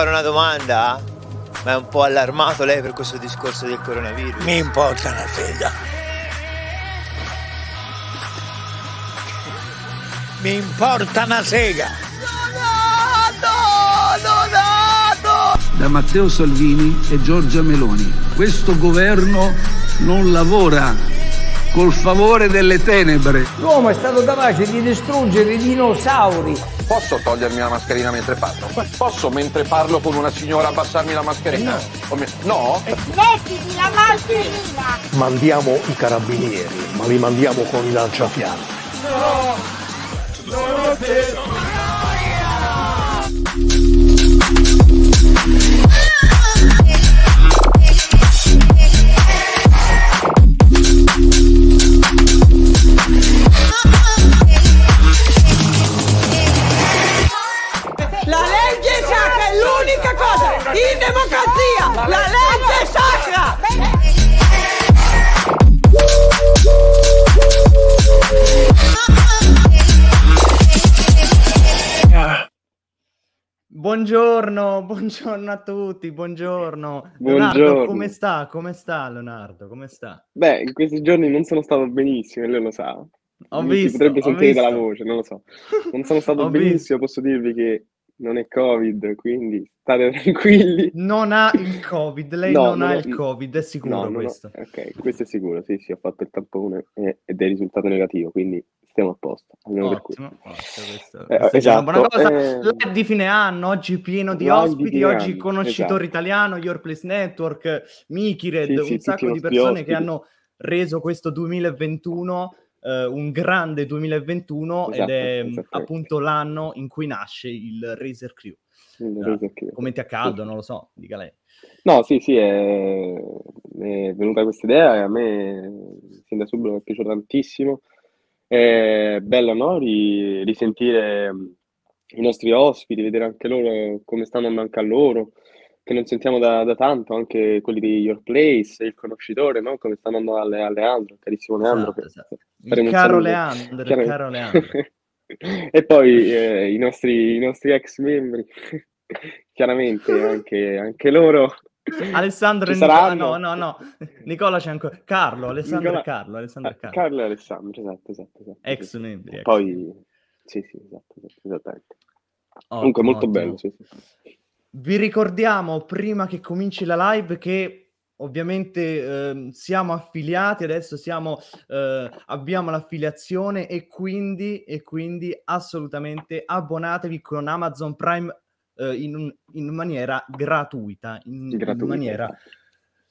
Fare una domanda? Ma è un po' allarmato lei per questo discorso del coronavirus? Mi importa una sega. Mi importa una sega. da Matteo Salvini e Giorgia Meloni. Questo governo non lavora col favore delle tenebre. L'uomo è stato capace di distruggere i dinosauri. Posso togliermi la mascherina mentre parlo? Posso mentre parlo con una signora abbassarmi la mascherina? O mi- No? Mettiti la mascherina! Mandiamo i carabinieri, ma li mandiamo con i lanciafiamme. La democrazia! La legge sacra! Buongiorno, buongiorno a tutti, buongiorno. Leonardo, Buongiorno. come sta? Come sta Leonardo? Come sta? Beh, in questi giorni non sono stato benissimo, e lei lo sa. Ho Mi visto, Si potrebbe ho sentire dalla visto. voce, non lo so. Non sono stato benissimo, posso dirvi che non è Covid, quindi state tranquilli. Non ha il Covid, lei No, non non ha il Covid, è sicuro No, non ho- questo. Ok, questo è sicuro, sì, sì, ho fatto il tampone e- ed è risultato negativo, quindi stiamo a posto, almeno per Ottimo, questo. ottimo, questo- Eh, buona esatto, cosa. eh, di fine anno, oggi pieno di live ospiti, oggi anno, conoscitore esatto. italiano, Your Place Network, Mikired, Sì, sì, un i sacco di persone che ospiti. hanno reso questo 2021 eh, un grande 2021 ed Esatto, è esattamente. appunto l'anno in cui nasce il Razer Crew. Il Ah, Razer Crew. Commenti a caldo, non lo so, dica lei. No, sì, sì, è, è venuta questa idea e a me sin da subito mi è piaciuta tantissimo. È bello, no? Ri- risentire mm, i nostri ospiti, vedere anche loro come stanno andando anche a loro, che non sentiamo da, da tanto, anche quelli di Your Place, il conoscitore, no? Come stanno andando alle, a Leandro, carissimo Leandro. Esatto, esatto. Il caro. Leandro, caro Leandro. E poi eh, i nostri, i nostri ex membri, chiaramente anche, anche loro. Alessandro e Nicola, no, no, no, Nicola c'è ancora, Carlo, Alessandro Nicola- e Carlo, Alessandro e Eh, Carlo, Carlo e Alessandro, esatto, esatto, esatto. ex sì. membri. ex Poi, sì, sì, esatto, esatto, esattamente. Ottimo, Comunque molto ottimo. bello, sì, sì. Vi ricordiamo prima che cominci la live che ovviamente ehm, siamo affiliati, adesso siamo, eh, abbiamo l'affiliazione e quindi, e quindi assolutamente abbonatevi con Amazon Prime eh, in, in maniera gratuita, in, in Gratuito, maniera esatto.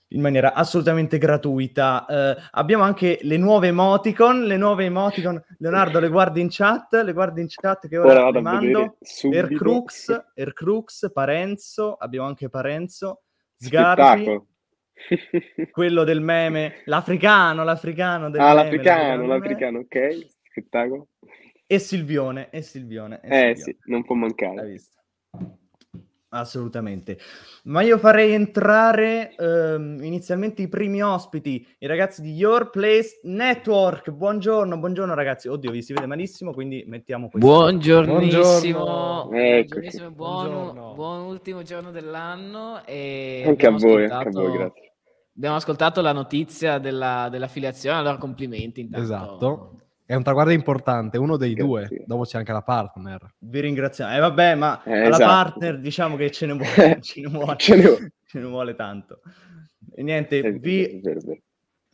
In maniera assolutamente gratuita. Eh, abbiamo anche le nuove emoticon, le nuove emoticon. Leonardo, le guardi in chat, le guardi in chat che ora, Ora vedere mando. Ercrux, Ercrux, Parenzo, abbiamo anche Parenzo, Sgarbi, Spettacolo. quello del meme, l'africano, l'africano del Ah, meme, l'africano, l'africano, ok, spettacolo. e Silvione, e Silvione. e Eh Silvione. sì, non può mancare. visto? Assolutamente. Ma io farei entrare ehm, inizialmente i primi ospiti, i ragazzi di Your Place Network. Buongiorno, buongiorno ragazzi. Oddio, vi si vede malissimo, quindi mettiamo questo. Buongiornissimo, Buongiorno. Buon, Buongiorno. buon ultimo giorno dell'anno e Anche a voi, anche a voi, grazie. Abbiamo ascoltato la notizia della, dell'affiliazione, allora complimenti intanto. Esatto. È un traguardo importante, uno dei due. Dopo c'è anche la partner. Vi ringraziamo. Eh vabbè, ma Eh, alla esatto. partner diciamo che ce ne vuole, ce ne vuole, Ce ne vuole. ce ne vuole tanto. E niente, È vi, vero, è vero.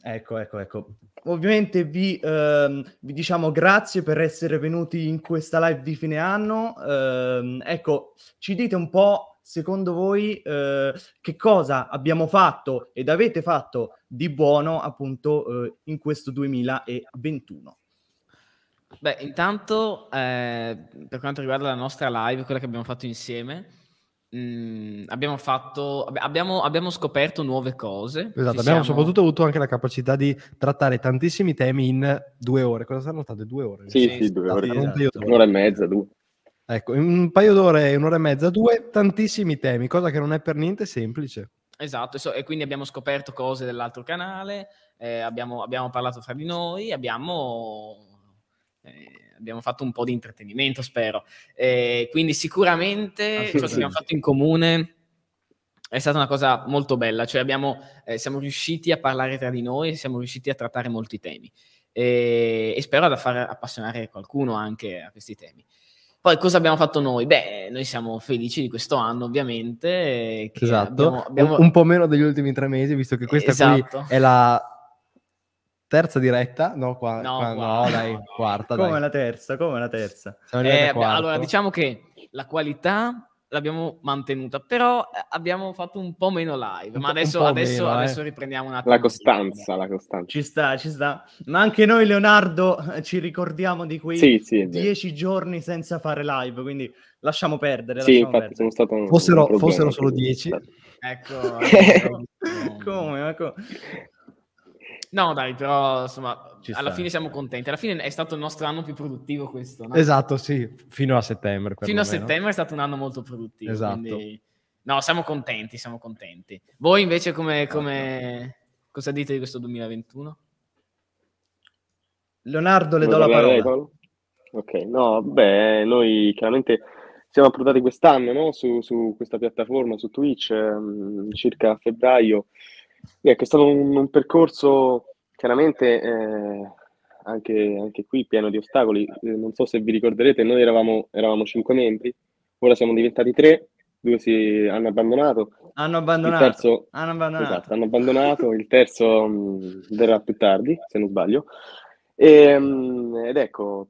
Ecco, ecco, ecco. Ovviamente vi, ehm, vi diciamo grazie per essere venuti in questa live di fine anno. Ehm, ecco, ci dite un po', secondo voi, eh, che cosa abbiamo fatto ed avete fatto di buono appunto eh, in questo 2021. Beh, intanto eh, per quanto riguarda la nostra live, quella che abbiamo fatto insieme, mh, abbiamo fatto, abbi- abbiamo, abbiamo scoperto nuove cose. Esatto, Ci abbiamo siamo- soprattutto avuto anche la capacità di trattare tantissimi temi in due ore. Cosa saranno state? Due ore? Sì, Sì, sì, due ore. D'ore. Un'ora e mezza, due. Ecco, in un paio d'ore un'ora e mezza, due, tantissimi temi, cosa che non è per niente semplice. Esatto, e e quindi abbiamo scoperto cose dell'altro canale, eh, abbiamo, abbiamo parlato fra di noi, abbiamo eh, abbiamo fatto un po' di intrattenimento, spero. Eh, quindi sicuramente ciò che abbiamo fatto in comune è stata una cosa molto bella, cioè abbiamo, eh, siamo riusciti a parlare tra di noi, siamo riusciti a trattare molti temi e, e spero da far appassionare qualcuno anche a questi temi. Poi cosa abbiamo fatto noi? Beh, noi siamo felici di questo anno, ovviamente. eh, Esatto, abbiamo- abbiamo- Un, un po' meno degli ultimi tre mesi, visto che questa Esatto. qui è la terza diretta. No, qua, No, qua- qua- no, dai, quarta. Come dai. la terza, come la terza. Eh, allora, diciamo che la qualità l'abbiamo mantenuta, però eh, abbiamo fatto un po' meno live, ma adesso, adesso, meno, eh. adesso riprendiamo un attimo. La costanza, la costanza. Ci sta, ci sta. Ma anche noi, Leonardo, eh, ci ricordiamo di quei Sì, sì, dieci giorni senza fare live, quindi lasciamo perdere. Sì, lasciamo infatti sono stato un, Fossero- un fossero solo. 10. Ecco, ecco, perdere. Come? Ma co- No, dai, però insomma, Ci alla sta. fine siamo contenti. Alla fine è stato il nostro anno più produttivo questo, no? Esatto, sì, fino a settembre. Fino a settembre è stato un anno molto produttivo. Esatto. quindi- No, siamo contenti, siamo contenti. Voi invece come, come... cosa dite di questo 2021? Leonardo, le do Vuoi la parlare lei, parola. Ok, no, beh, noi chiaramente siamo approdati quest'anno no? su, su questa piattaforma, su Twitch, ehm, circa a febbraio. Ecco, è stato un, un percorso chiaramente eh, anche, anche qui pieno di ostacoli. Eh, non so se vi ricorderete, noi eravamo, eravamo cinque membri, ora siamo diventati tre, due si hanno abbandonato. Hanno Il abbandonato. terzo, Hanno abbandonato. esatto, hanno abbandonato, il terzo mh, verrà più tardi, se non sbaglio. E, mh, ed ecco,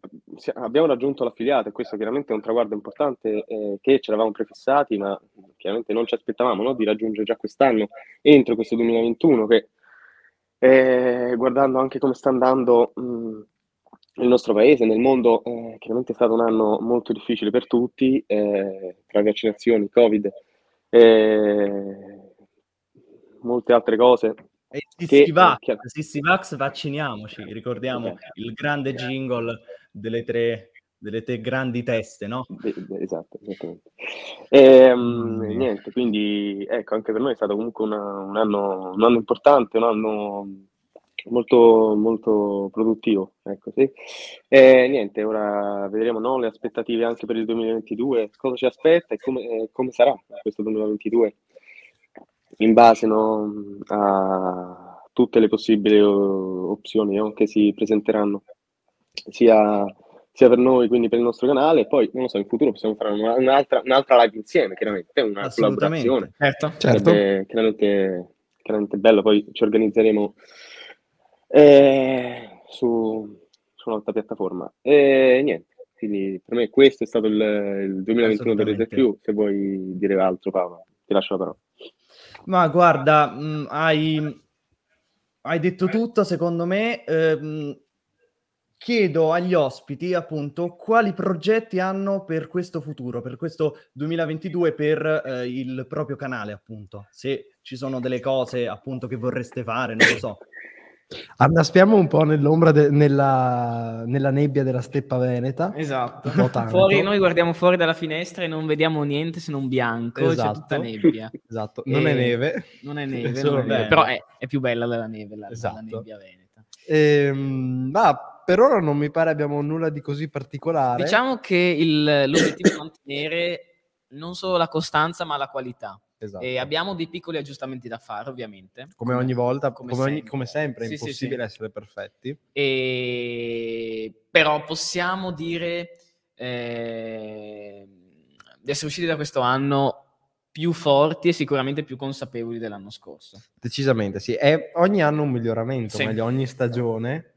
abbiamo raggiunto l'affiliato e questo chiaramente è un traguardo importante eh, che ci eravamo prefissati, ma chiaramente non ci aspettavamo no, di raggiungere già quest'anno, entro questo 2021, che eh, guardando anche come sta andando mh, il nostro paese, nel mondo, eh, chiaramente è stato un anno molto difficile per tutti, eh, tra vaccinazioni, Covid, eh, molte altre cose. E Sissi eh, Vax, chiar- Sissi Vax, vacciniamoci. Ricordiamo il grande jingle delle tre, delle tre grandi teste, no? Esatto, esattamente. Ehm, niente, quindi ecco, anche per noi è stato comunque una- un anno, un anno importante, un anno molto, molto produttivo, ecco, sì. E niente, ora vedremo no, le aspettative anche per il 2022, cosa ci aspetta e come, e come sarà questo 2022, in base no, a tutte le possibili o- opzioni no, che si presenteranno, sia sia per noi, quindi per il nostro canale, e poi non lo so, in futuro possiamo fare una- un'altra, un'altra live insieme, chiaramente, una Assolutamente. collaborazione. Certo. Certo. Sarebbe chiaramente, chiaramente bello, poi ci organizzeremo eh, su, su un'altra piattaforma. E niente, quindi per me questo è stato il, il 2021 per Reset. Crew, se vuoi dire altro Paolo, ti lascio la parola. Ma guarda, mh, hai, hai detto tutto, secondo me. ehm, chiedo agli ospiti, appunto, quali progetti hanno per questo futuro, per questo 2022, per eh, il proprio canale, appunto. Se ci sono delle cose, appunto, che vorreste fare, non lo so. Annaspiamo un po' nell'ombra, de- nella, nella nebbia della steppa veneta. Esatto. Fuori, noi guardiamo fuori dalla finestra e non vediamo niente se non bianco, c'è Esatto. tutta nebbia. Esatto, non è E- neve. Non è neve, non è neve, però è, è più bella della neve, la, la Esatto. nebbia veneta. Ehm, ma per ora non mi pare abbiamo nulla di così particolare. Diciamo che il- l'obiettivo è mantenere non solo la costanza, ma la qualità. Esatto. E abbiamo dei piccoli aggiustamenti da fare, ovviamente. come ogni volta, come come, ogni- sempre. come sempre, è Sì, sì, impossibile sì. essere perfetti. E... Però possiamo dire eh, di essere usciti da questo anno più forti e sicuramente più consapevoli dell'anno scorso. Decisamente, sì. È ogni anno un miglioramento, Sì. meglio, ogni stagione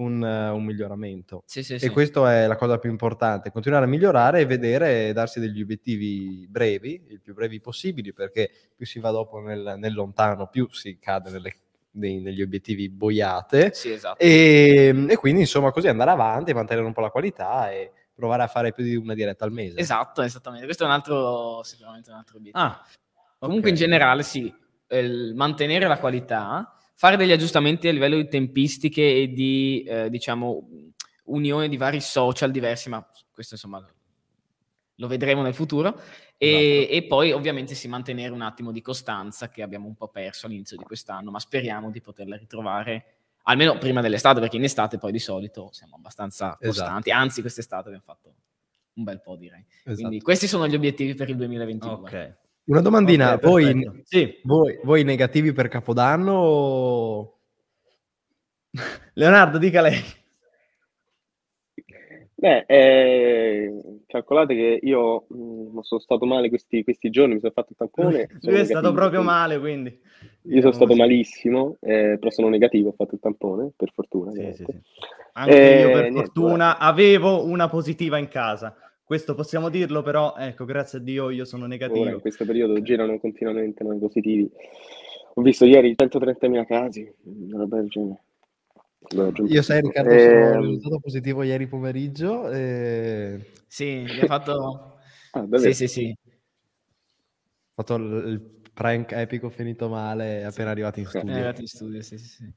un, un miglioramento. Sì, sì, e sì. questa è la cosa più importante, continuare a migliorare e vedere e darsi degli obiettivi brevi, il più brevi possibili, perché più si va dopo nel, nel lontano, più si cade nelle- nei- negli obiettivi boiate. Sì, esatto. E, e quindi, insomma, così andare avanti, mantenere un po' la qualità e provare a fare più di una diretta al mese. Esatto, esattamente. Questo è un altro, sicuramente un altro obiettivo. Ah, Comunque in generale sì, mantenere la qualità, fare degli aggiustamenti a livello di tempistiche e di, eh, diciamo, unione di vari social diversi, ma questo insomma lo vedremo nel futuro. E, Esatto. e poi ovviamente si mantenere un attimo di costanza che abbiamo un po' perso all'inizio di quest'anno, ma speriamo di poterla ritrovare almeno prima dell'estate, perché in estate poi di solito siamo abbastanza Esatto. costanti, anzi quest'estate abbiamo fatto un bel po' direi. Esatto. Quindi questi sono gli obiettivi per il 2022. Ok. Una domandina, Ok, voi. Sì. voi, voi negativi per Capodanno o... Leonardo, dica lei. Beh, eh, calcolate che io mh, sono stato male questi, questi giorni, mi sono fatto il tampone. Lui è stato proprio male, quindi. Io sono stato Diciamo malissimo, eh, però sono negativo, ho fatto il tampone, per fortuna. Sì, sì, ovviamente. sì. Anche Eh, io, per niente, fortuna, avevo una positiva in casa. Questo possiamo dirlo, però, ecco, grazie a Dio io sono Ora negativo. in questo periodo girano continuamente noi positivi. Ho visto ieri 130.000 casi, una roba del genere. Io sai. Riccardo sono Ehm, risultato positivo ieri pomeriggio e... Sì, gli ha fatto... ah, sì, sì, sì. ho fatto il, il prank epico finito male appena arrivato in È studio. arrivato in studio, sì, sì, sì.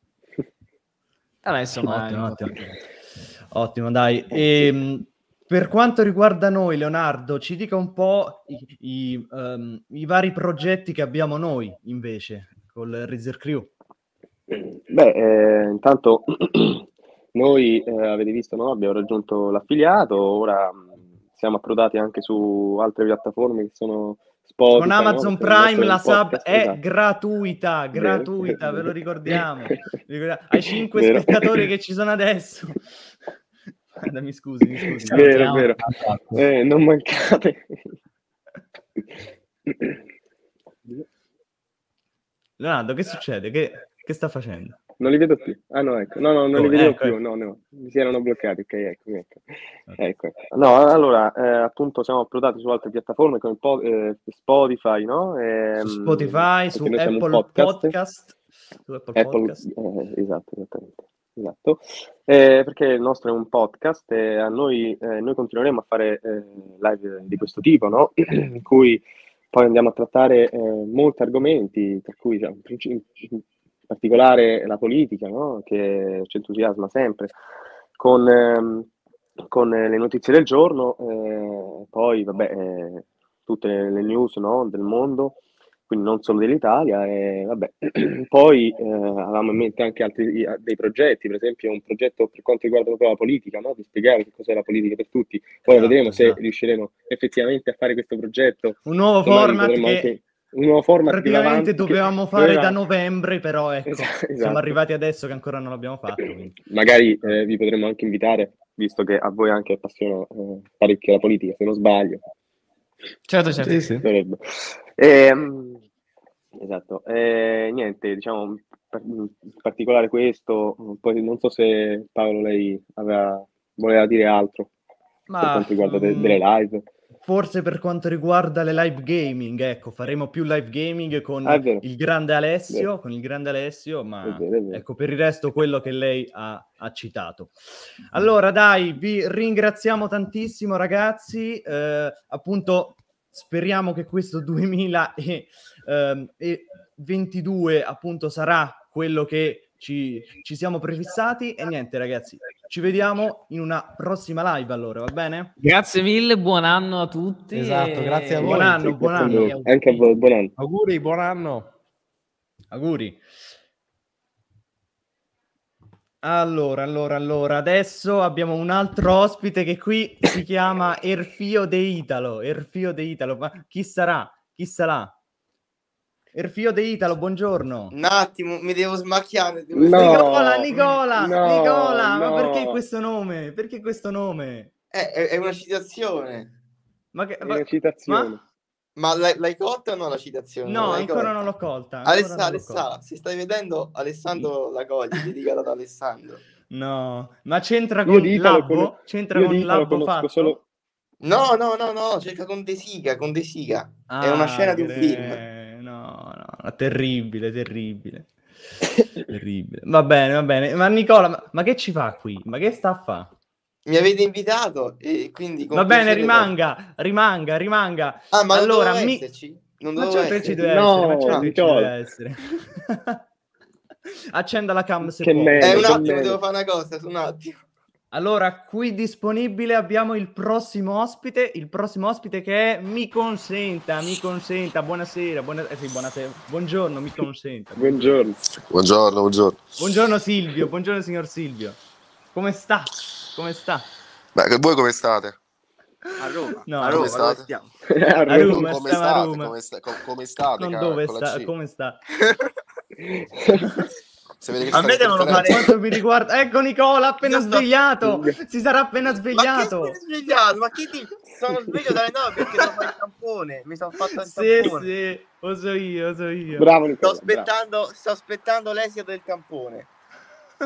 Vabbè, insomma, Ottimo, ottimo. importante. Ottimo, dai. Ehm, per quanto riguarda noi, Leonardo, ci dica un po' i, i, ehm, i vari progetti che abbiamo noi, invece, col Reserve Crew. Beh, eh, intanto noi eh, avete visto, no? Abbiamo raggiunto l'affiliato, ora mh, siamo approdati anche su altre piattaforme che sono Spotify, Con no? Amazon il nostro Prime la sub podcast, è esatto. gratuita, Vero, gratuita, ve lo ricordiamo. Ricordia- Ai cinque Vero. spettatori che ci sono adesso. Guarda, mi scusi, mi scusi. Vero, Salutiamo. vero. Eh, non mancate. Leonardo, che succede? Che, che sta facendo? Non li vedo più. Ah no, ecco. No, no, non Oh, li vedevo ecco, più. ecco. No, no, mi si erano bloccati. Ok, ecco, ecco. Ecco, ecco. No, allora, eh, appunto siamo approdati su altre piattaforme come po- eh, Spotify, no? Ehm, Su Spotify, su Apple podcast. Podcast. Su Apple, Apple, Podcast. eh, esatto, esattamente. Esatto. Eh, perché il nostro è un podcast e a noi, eh, noi continueremo a fare eh, live di questo tipo, no? In cui poi andiamo a trattare eh, molti argomenti, tra cui cioè, in particolare la politica, no? Che ci entusiasma sempre, con, ehm, con le notizie del giorno, eh, poi vabbè, eh, tutte le news no? del mondo quindi non solo dell'Italia. E, vabbè. Poi eh, avevamo in mente anche altri dei progetti, per esempio un progetto per quanto riguarda proprio la politica, no? di spiegare che cos'è la politica per tutti. Poi Esatto, vedremo se esatto. riusciremo effettivamente a fare questo progetto. Un nuovo Domani format che anche- un nuovo format praticamente avanti che dovevamo fare da doveva- novembre, però ecco, Esatto, siamo arrivati adesso che ancora non l'abbiamo fatto. quindi. Magari eh, vi potremmo anche invitare, visto che a voi anche appassiona eh, parecchio la politica, se non sbaglio. Certo, certo. Sì, sì. Dovrebbe. Ehm, esatto, e niente, diciamo per- in particolare questo, poi non so se Paolo lei aveva, voleva dire altro per Ma quanto riguarda de- mm, delle live. forse per quanto riguarda le live gaming, ecco, faremo più live gaming con Ah, il grande Alessio, con il grande Alessio, ma È vero, è vero. ecco, per il resto quello che lei ha, ha citato. Allora, dai, vi ringraziamo tantissimo, ragazzi. Eh, appunto, speriamo che questo 2022 appunto sarà quello che ci, ci siamo prefissati. E niente, ragazzi, ci vediamo in una prossima live allora, va bene? Grazie mille, buon anno a tutti. Esatto, grazie a voi. Buon anno, buon anno. Anche a voi, buon anno. Auguri, buon anno. Auguri. Allora, allora, allora, adesso abbiamo un altro ospite che qui si chiama Erfio De Italo. Erfio De Italo, ma chi sarà? Chi sarà? Erfio De Italo, buongiorno. Un attimo, mi devo smacchiare. devo- No, Nicola, Nicola, no, Nicola, ma no. perché questo nome? Perché questo nome? Eh, è, è una citazione. Ma che, È ma- una citazione. ma- Ma l'hai, l'hai colta o no la citazione? No, l'hai ancora colta? non l'ho colta. ancora Alessa, non colta. se stai vedendo, Alessandro la coglie, dedicata ad Alessandro. No, ma c'entra Io con Italo Labbo? cono- C'entra io con Italo Labbo fatto? solo- No, no, no, no, cerca con De Sica, con De Sica. è una Ah, scena di un film. No, no, no, terribile, terribile. terribile. Va bene, va bene. Ma Nicola, ma, ma che ci fa qui? Ma che sta a fa? Mi avete invitato e quindi... Va bene, rimanga, rimanga, rimanga. Ah, ma non allora, mi... esserci? Non Ma doveva certo che ci deve No, essere, ma certo che ci Nicola. deve essere. Accenda la cam se Che può. merda. Eh, un che attimo, merda. devo fare una cosa, un attimo. Allora, qui disponibile abbiamo il prossimo ospite, il prossimo ospite che è Mi Consenta, Mi Consenta, buonasera, buona... eh sì, buonasera, buongiorno Mi Consenta. Buongiorno. Buongiorno, buongiorno. Buongiorno Silvio, buongiorno signor Silvio. Come sta? Come sta? Beh, voi come state? A Roma. No, a come Roma, state? dove stiamo? A Roma, come stiamo a state? Roma. Come, sta- co- come state? Non dove sta, come sta? A me devono fare- quanto mi riguarda, ecco Nicola, appena sto- svegliato, si sarà appena Ma che svegliato. svegliato? Ma che ti... Sono sveglio dalle 9 perché devo fare il tampone. Mi sono fatto il Sì, tampone. sì, lo so io, lo so io. Bravo Sto Nicola. bravo. aspettando, sto aspettando l'esito del tampone.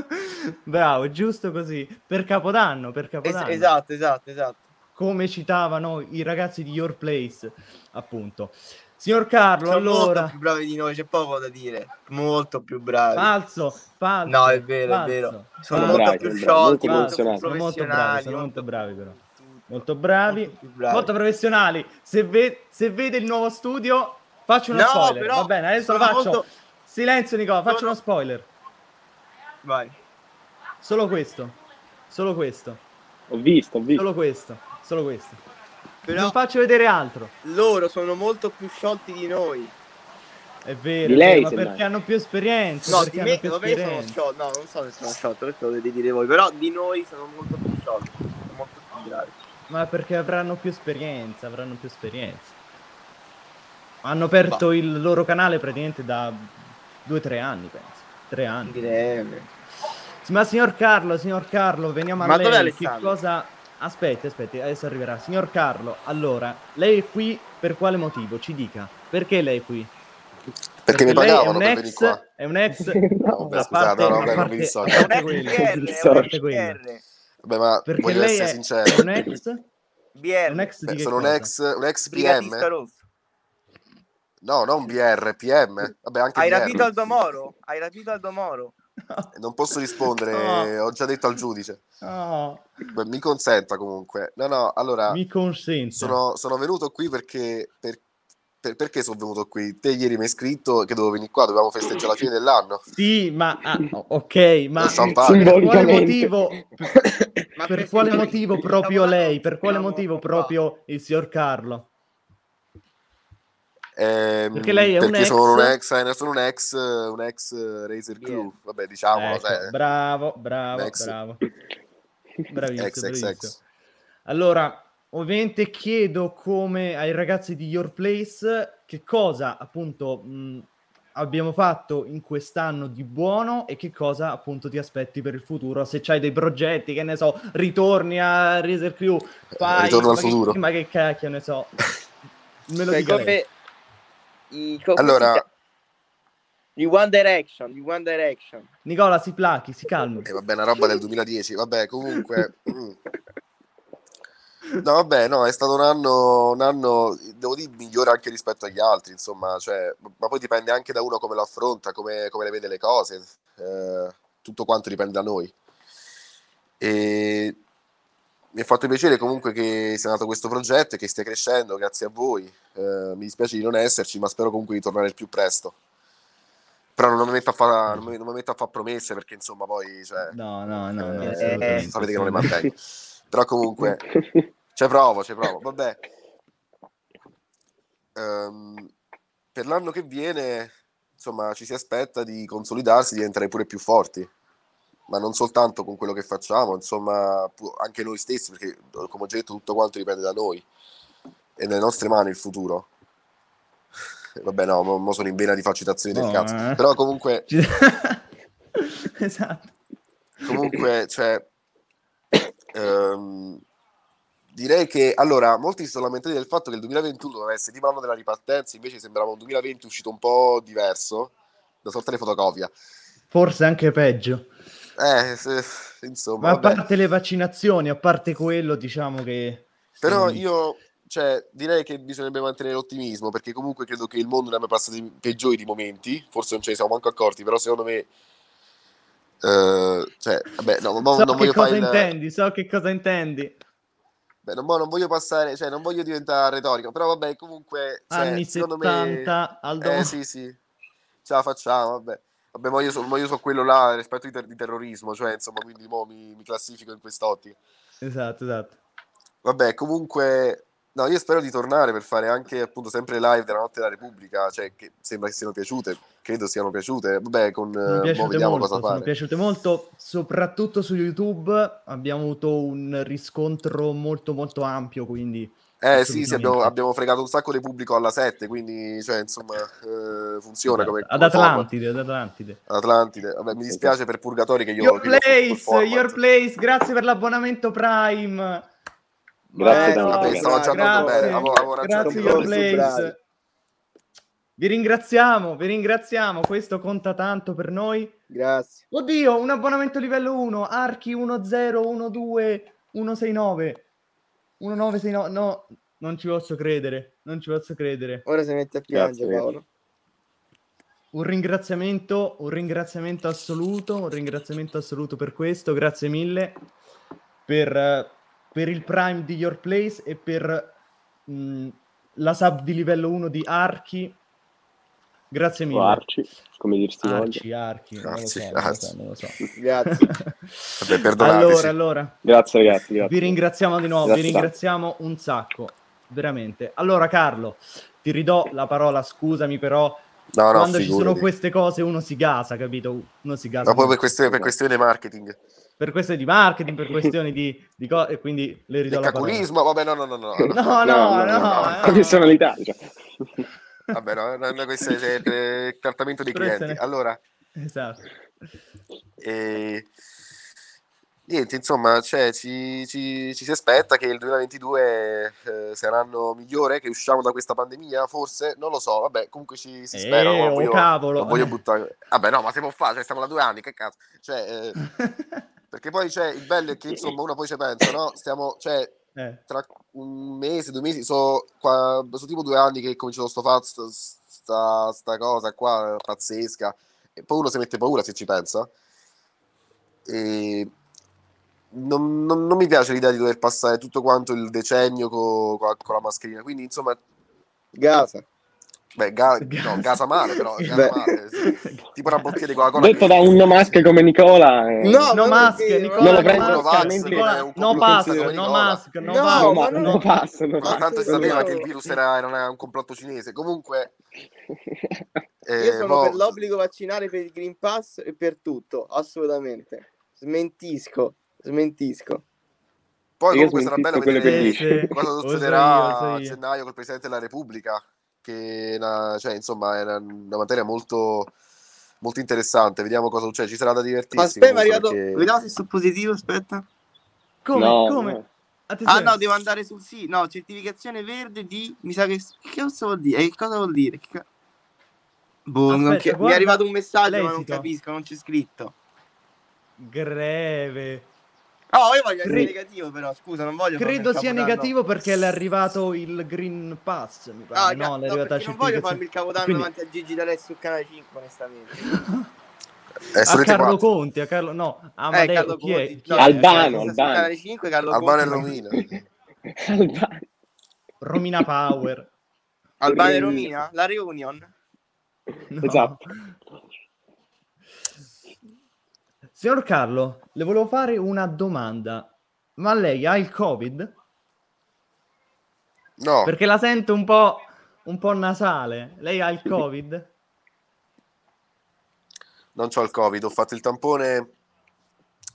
Bravo, giusto così. Per Capodanno, per Es- Capodanno. esatto, esatto, esatto. Come citavano i ragazzi di Your Place, appunto. Signor Carlo, Sono allora... molto più bravi di noi, c'è poco da dire. Molto più bravi. Falso, falso. No, è vero, falso, è vero. Sono molto bravi, più sciolti, molto molto più professionali. Sono molto bravi, professionali. sono molto bravi però. Molto bravi, molto bravi. molto professionali. Se, ve- se vede il nuovo studio, faccio uno No, spoiler. però Va bene, adesso lo faccio. molto- Silenzio Nicola, faccio Sono- uno spoiler. Vai. Solo questo. Solo questo. Ho visto, ho visto. Solo questo. Solo questo. Però Non faccio vedere altro. loro sono molto più sciolti di noi. È vero, Di lei, vero, ma perché hanno più esperienza. No, perché di me, vabbè, io sono sciolto. No, non so se sono sciolto, questo lo dovete dire voi. Però di noi sono molto più sciolti. Sono molto più bravi. Ma perché avranno più esperienza, avranno più esperienza. Hanno aperto il loro canale praticamente da due o tre anni, penso. Tre anni. Direi. Ma signor Carlo, signor Carlo, veniamo a Ma dov'è lei. Che cosa... Aspetti, aspetti, adesso arriverà. Signor Carlo, allora, lei è qui per quale motivo? Ci dica. Perché lei è qui? Perché mi lei è pagavano per venire ex, qua. è un ex... No, Vabbè, a scusate, no, no, vabbè, non mi dissocio. È un un parte quello. XR. Vabbè, ma Perché voglio lei essere sincero. è un ex? BR. Un ex di Beh, sono un ex, un ex PM. No, non BR, PM. Vabbè, anche Hai BR. rapito Aldo Moro? Hai rapito Aldo Moro? Non posso rispondere, No. ho già detto al giudice. Beh, mi consenta comunque. No, no, allora, mi consente. sono, sono venuto qui perché... per- per- perché sono venuto qui? Te ieri mi hai scritto che dovevo venire qua, dovevamo festeggiare la fine dell'anno. Sì, ma ah, ok, ma per quale motivo? Per quale motivo proprio lei? Per quale motivo proprio il signor Carlo? Ehm, Perché lei è un perché ex- sono un ex, eh, sono un ex, un ex Razer. Crew. Vabbè, diciamolo, Ecco, sai. bravo, bravo, Ex. bravo. Bravissimo, Ex, ex, bravissimo. ex. Allora, ovviamente chiedo come ai ragazzi di Your Place che cosa appunto mh, abbiamo fatto in quest'anno di buono e che cosa appunto ti aspetti per il futuro. Se c'hai dei progetti, che ne so, ritorni a Razer Crew, fai... Ritorno al ma che- futuro. ma che cacchio ne so. Me lo Cioè, come i, Allora- si? Di One Direction, di One Direction. Nicola, si plachi, si calmi. E vabbè, una roba del 2010. Vabbè, comunque. mm. No, vabbè, no, è stato un anno, un anno, devo dire, migliore anche rispetto agli altri, insomma, cioè, ma poi dipende anche da uno come lo affronta, come, come le vede le cose, eh, tutto quanto dipende da noi. E mi ha fatto piacere comunque che sia nato questo progetto e che stia crescendo, grazie a voi. Eh, mi dispiace di non esserci, ma spero comunque di tornare il più presto. Però non mi metto a fare non mi- non mi metto a fare promesse perché insomma poi cioè, No, no, no, no. eh, assolutamente, sapete che non le mantengo. Però comunque ci provo, ci provo. Vabbè. Ehm, per l'anno che viene, insomma, ci si aspetta di consolidarsi, di diventare pure più forti. Ma non soltanto con quello che facciamo, insomma, anche noi stessi, perché come ho già detto, tutto quanto dipende da noi. È nelle nostre mani il futuro. Vabbè, no, mo, mo sono in vena di fare citazioni del No, cazzo. eh. Però comunque, esatto. comunque, cioè, ehm, direi che allora molti si sono lamentati del fatto che il 2021 doveva essere tipo l'anno della ripartenza, invece sembrava un 2020 uscito un po' diverso, una sorta di fotocopia. Forse anche peggio. Eh, se- insomma, Ma a vabbè. parte le vaccinazioni, a parte quello, diciamo che... Però sì. io, cioè, direi che bisognerebbe mantenere l'ottimismo, perché comunque credo che il mondo ne abbia passati peggiori di momenti, forse non ce ne siamo manco accorti, però secondo me... eh, cioè, vabbè, no, mo- So non voglio cosa fare il... intendi, so che cosa intendi. Beh, non, non voglio passare, cioè, non voglio diventare retorico, però vabbè, comunque, cioè, Anni secondo 70, me... Aldo... Eh sì, sì, ce la facciamo, vabbè. Vabbè, ma io sono io so quello là rispetto di, ter- di terrorismo, cioè insomma, quindi mo mi, mi classifico in quest'ottica. Esatto, esatto. Vabbè, comunque, no, io spero di tornare per fare anche appunto sempre live della notte della Repubblica, cioè che sembra che siano piaciute, credo siano piaciute. Vabbè, con Sono piaciute vediamo molto, cosa sono fare. piaciute molto, soprattutto su YouTube abbiamo avuto un riscontro molto molto ampio, quindi Eh sì, sì, abbiamo, abbiamo fregato un sacco di pubblico alla 7, quindi cioè, insomma, eh, funziona come Esatto. Ad come format. Atlantide, ad Atlantide. Ad Atlantide. Vabbè, mi dispiace per Purgatori che io Your che Place. Your Place, grazie per l'abbonamento Prime. Grazie no, Vabbè, stavo già andando grazie, bene, avevo, avevo grazie. Your. Place. Vi ringraziamo, vi ringraziamo, questo conta tanto per noi. Grazie. Oddio, un abbonamento livello 1, Archi 10, 12, 169. 1969. No, non ci posso credere, non ci posso credere. Ora si mette a piangere Grazie. Paolo. Un ringraziamento, un ringraziamento assoluto, un ringraziamento assoluto per questo, grazie mille per, per il Prime di Your Place e per mh, la sub di livello 1 di Archi. Grazie mille. Arci, come dirsi voglia. Arci, Archi, non lo Arci, so, non lo so, non lo so. Grazie. Vabbè, perdonateci. Allora, allora, Grazie ragazzi, grazie. vi ringraziamo di nuovo, vi Grazie tanto. ringraziamo un sacco, veramente. Allora, Carlo, ti ridò la parola, scusami, però No, no, quando ci sono figurati. queste cose uno si gasa, capito? Uno si gasa. Poi per questione, per questione di marketing. per questioni di marketing, per questioni di, di cose, e quindi le ridò Del la parola. caculismo, vabbè, no, no, no, no. No, no, no, eh. Professionalità, cioè. Vabbè, no, no, no, questo è il trattamento dei clienti. Allora, Esatto. eh, niente, insomma, cioè, ci, ci- ci si aspetta che il 2022 eh, sarà un anno migliore, che usciamo da questa pandemia, forse, non lo so, vabbè, comunque ci si spera. Eh, non oh, voglio- cavolo. non voglio buttare... Vabbè, no, ma si può fare, cioè, stiamo da due anni, che cazzo. Cioè, eh, perché poi, cioè, il bello è che, insomma, uno poi ci pensa, no? Stiamo, cioè, Eh, tra un mese, due mesi, so, sono tipo due anni che cominciato sto fatto sta, sta cosa qua pazzesca. E poi uno si mette paura se ci pensa. E non, non- non mi piace l'idea di dover passare tutto quanto il decennio co- co- con la mascherina. Quindi insomma Gasa. Beh, ga- Gasa. no, gasa male però gasa male, sì. tipo una bottiglia di Coca-Cola Detto che- da un no mask come Nicola. eh, No, no ma mask, perché- Nicola, Non lo no prendo mask, personalmente, Nicola, è un no mask, no Nicola. mask, no No, mask, no, ma ma ma tanto si no, sapeva no. che il virus era, era un complotto cinese comunque eh, Io sono mo- per l'obbligo vaccinale per il Green Pass e per tutto, assolutamente. Smentisco, smentisco. Poi Io comunque sarà bello quello che vedere dici. Sì, cosa succederà a io. gennaio col Presidente della Repubblica, che è una, cioè, insomma, è una, una materia molto, molto interessante. Vediamo cosa succede. Ci sarà da divertirsi. Aspetta, mi arrivato. perché- Vediamo se sono positivo, aspetta. Come, No, come? no. Ah no, devo andare sul sito. No, certificazione verde di. Mi sa che. Che cosa vuol dire? Eh, Che cosa vuol dire? Che Boh, non Aspetta, mi guarda è arrivato un messaggio, ma non l'esito. capisco, non c'è scritto. Greve. Oh, io voglio essere Cre- negativo, però scusa, non voglio. Credo sia capodanno. negativo perché le è arrivato il Green Pass, mi pare. Ah, no, no, perché non voglio farmi il capodanno Quindi- davanti a Gigi D'Alessio su Canale 5, onestamente. Eh, a Carlo. Conti, a Carlo no, eh, Amadeo, Carlo chi è? Conti. Chi è? No, Albano, Albano. Canale 5, Carlo Albano e Conti. Romina. Albano. Romina Power. Albano e Eh, Romina? La reunion? No. Esatto. Signor Carlo, le volevo fare una domanda. Ma lei ha il Covid? No, Perché la sento un po', un po' nasale. Lei ha il Covid? non ho il Covid. Ho fatto il tampone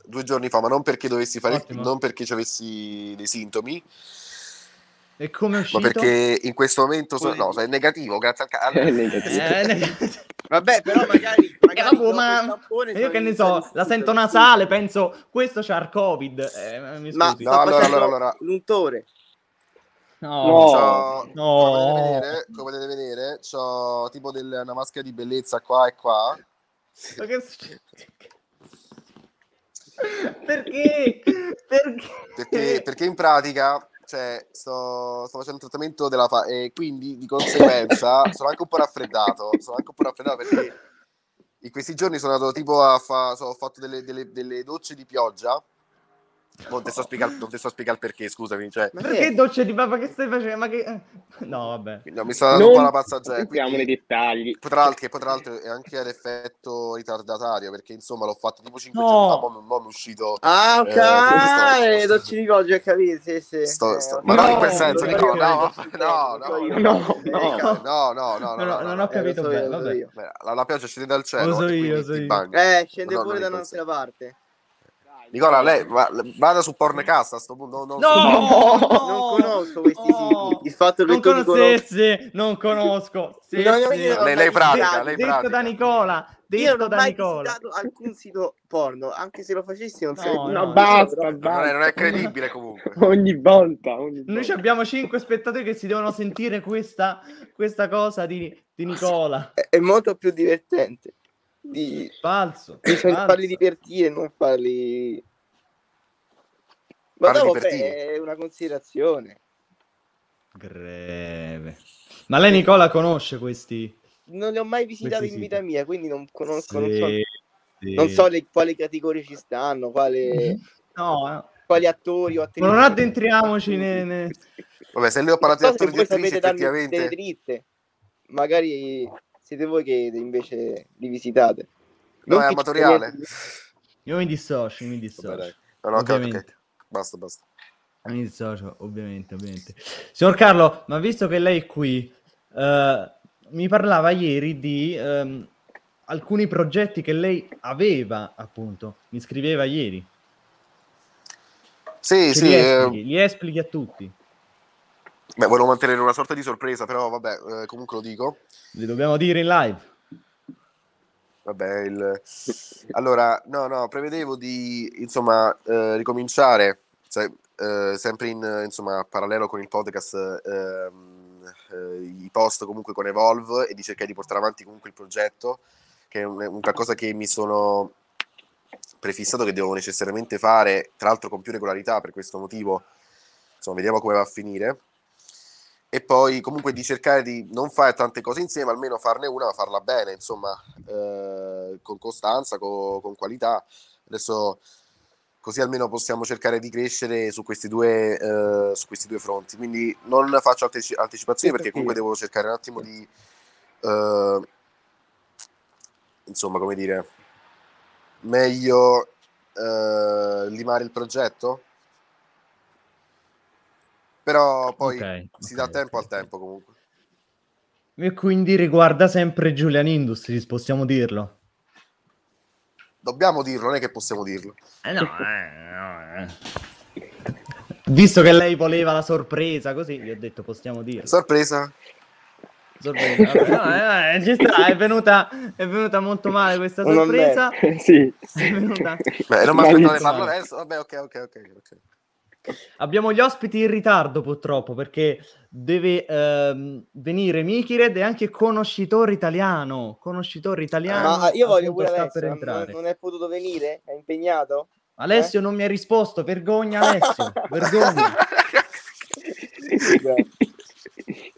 due giorni fa, ma non perché dovessi fare, Ottimo. non perché ci avessi dei sintomi, E come è ma uscito? perché in questo momento so- no, è negativo. Grazie al cazzo. È negativo. Vabbè, però magari, magari Eh, vabbè, ma- io che ne so, la sento nasale, penso questo c'ha il Covid. Eh, mi Ma. No, allora, allora, allora. l'untore. No. No. C'ho- No. Come potete vedere, come potete vedere, c'ho tipo del- una maschera di bellezza qua e qua. Ma che succede? Perché? Perché? Perché, perché in pratica cioè, sto, sto facendo il trattamento della fa- e quindi di conseguenza sono anche un po' raffreddato. Sono anche un po' raffreddato perché in questi giorni sono andato tipo a fa- so- ho fatto delle, delle- delle docce di pioggia Non ti sto non spiegare il perché, scusami. Cioè, Perché doccia di papà che stai facendo? Ma che... No, vabbè. no, mi sta dando un po' Non la passaggera. entriamo nei dettagli. Poi tra, l'altro, poi tra l'altro è anche l'effetto ritardatario, perché insomma l'ho fatto tipo 5 No. giorni fa, mo mi è uscito... Ah, ok, Eh, sto- eh, dolci di coggio, hai capito? Sì, sì. sto- Eh, sto- ok. ma non in quel No, senso, Nico, no, no, no, no. No, no, no, no, no, no, Non ho- no, non no. capito Eh, bene, lo so vabbè. La, pioggia scende dal cielo Lo so io, lo so ti io. Eh, scende No, pure non da un'altra parte. Nicola, lei va- vada su Porncast a sto punto. Non, No! Non conosco questi No! siti. Il fatto che Non tu conosci... conoscessi, non conosco. Sì, No, io sì. Lei- lei pratica, lei detto pratica. da Nicola, Io detto non ho da mai Nicola. visitato alcun sito porno, anche se lo facessi non No, sarebbe... no, No, basta, non, è, basta. non è credibile comunque. Ogni volta, ogni Noi volta. abbiamo cinque spettatori che si devono sentire questa, questa cosa di, di Nicola. È, è molto più divertente di, Falso. di falso. farli divertire e non farli... Ma Farli dopo beh, divertire. è una considerazione. Greve. Ma lei Nicola conosce questi? Non li ho mai visitati in vita mia, quindi non conosco, non so, Sì, sì. non so le- quali categorie ci stanno, quale, No, no. quali attori o attrici. Ma non addentriamoci ne- ne- Vabbè, se le ho parlato di so se attori e di attrici, effettivamente... dritte. Magari siete voi che invece li visitate. No, Non è amatoriale. Io mi dissocio, mi dissocio. dai. No, no, ok, ok, Ovviamente. ok. Basta, basta. Mi dissocio, ovviamente, ovviamente. Signor Carlo, ma visto che lei è qui, eh, mi parlava ieri di ehm, alcuni progetti che lei aveva, appunto. Mi scriveva ieri. Sì, Che sì, li, eh, esplichi, li esplichi a tutti. Beh, volevo mantenere una sorta di sorpresa, però vabbè, eh, comunque lo dico. Li dobbiamo dire in live. Vabbè, il... allora, no, no, prevedevo di, insomma, eh, ricominciare, se- eh, sempre in, insomma, parallelo con il podcast, ehm, eh, i post comunque con Evolve e di cercare di portare avanti comunque il progetto, che è un, un qualcosa che mi sono prefissato che devo necessariamente fare, tra l'altro con più regolarità per questo motivo, insomma, vediamo come va a finire. E poi comunque di cercare di non fare tante cose insieme, almeno farne una, ma farla bene, insomma, eh, con costanza, co- con qualità. Adesso così almeno possiamo cercare di crescere su questi due, eh, su questi due fronti. Quindi non faccio anteci- anticipazioni perché comunque devo cercare un attimo di, eh, insomma, come dire, meglio eh, limare il progetto. Però poi Ok, si ok, dà tempo ok, al tempo comunque. E quindi riguarda sempre Julian Industries, possiamo dirlo. Dobbiamo dirlo, non è che possiamo dirlo. Eh no, eh, Visto che lei voleva la sorpresa, così gli ho detto possiamo dirlo. Sorpresa? Sorpresa, vabbè, no, eh, eh, sta, è venuta, è venuta molto male questa Non sorpresa. è- sì, sì. È venuta- Beh, non mi aspettavo di farlo adesso. Vabbè, ok, ok, ok. ok. Abbiamo gli ospiti in ritardo purtroppo perché deve ehm, venire Mikired e anche conoscitore italiano. Conoscitore italiano. Ma io voglio pure Alessio, per non, entrare. non è potuto venire? È impegnato? Alessio non mi ha risposto, vergogna Alessio, vergogna.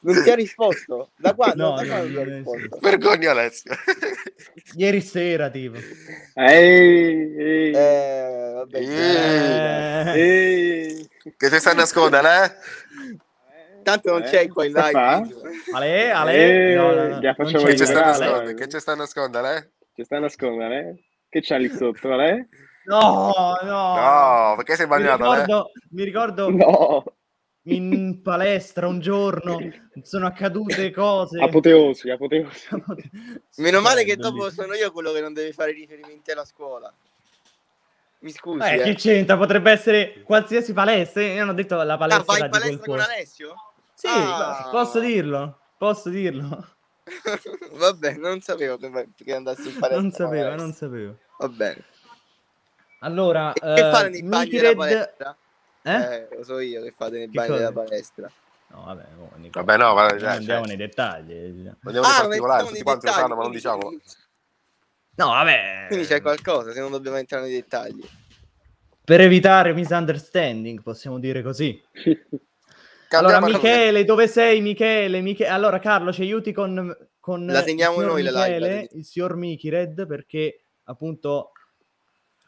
Non ti ha risposto? Da quando? No, da no, quando ti ha non è risposto? Vergogna Alessio. Ieri sera tipo. Ehi, ehi, Eh, vabbè. Eh, Eh, ehi. Che ci sta a nascondere, eh? Tanto non Eh, c'è qua in che fa? live. Ale, Ale, Eh, no, no, no, non c'è Che ci sta Ale. nascondere? eh. Che ci sta a nascondere, eh? Ci stai a nascondere, eh? Che c'ha lì sotto, eh? No, no. No, perché sei Mi bagnato, eh? ricordo, mi ricordo No, in palestra un giorno sono accadute cose. apoteosi, apoteosi. Meno male che dopo sono io quello che non deve fare riferimenti alla scuola. Mi scusi, Eh, eh. che c'entra? Potrebbe essere qualsiasi palestra. Io non ho detto la Ah, palestra vai in di quel palestra con. Alessio? Sì, Ah. posso dirlo. Posso dirlo. Vabbè, non sapevo che, che andassi in palestra. Non sapevo, non sapevo. Va bene. Allora, E che eh, fate nei bagni Mikired- palestra? Eh? Eh, lo so io che fate nei Che bagni cosa? della palestra. No, vabbè, Nico, Vabbè, no, non cioè, andiamo cioè, nei dettagli. andiamo Ah, nei particolari, tutti quanti lo sanno, ma non diciamo. No, vabbè. Quindi c'è qualcosa, se non dobbiamo entrare nei dettagli. Per evitare misunderstanding, possiamo dire così. Allora. Michele, dove sei, Michele? Miche- Allora, Carlo, ci aiuti con, con La signor noi la live, la Michele, teniamo. il signor Mikired, perché appunto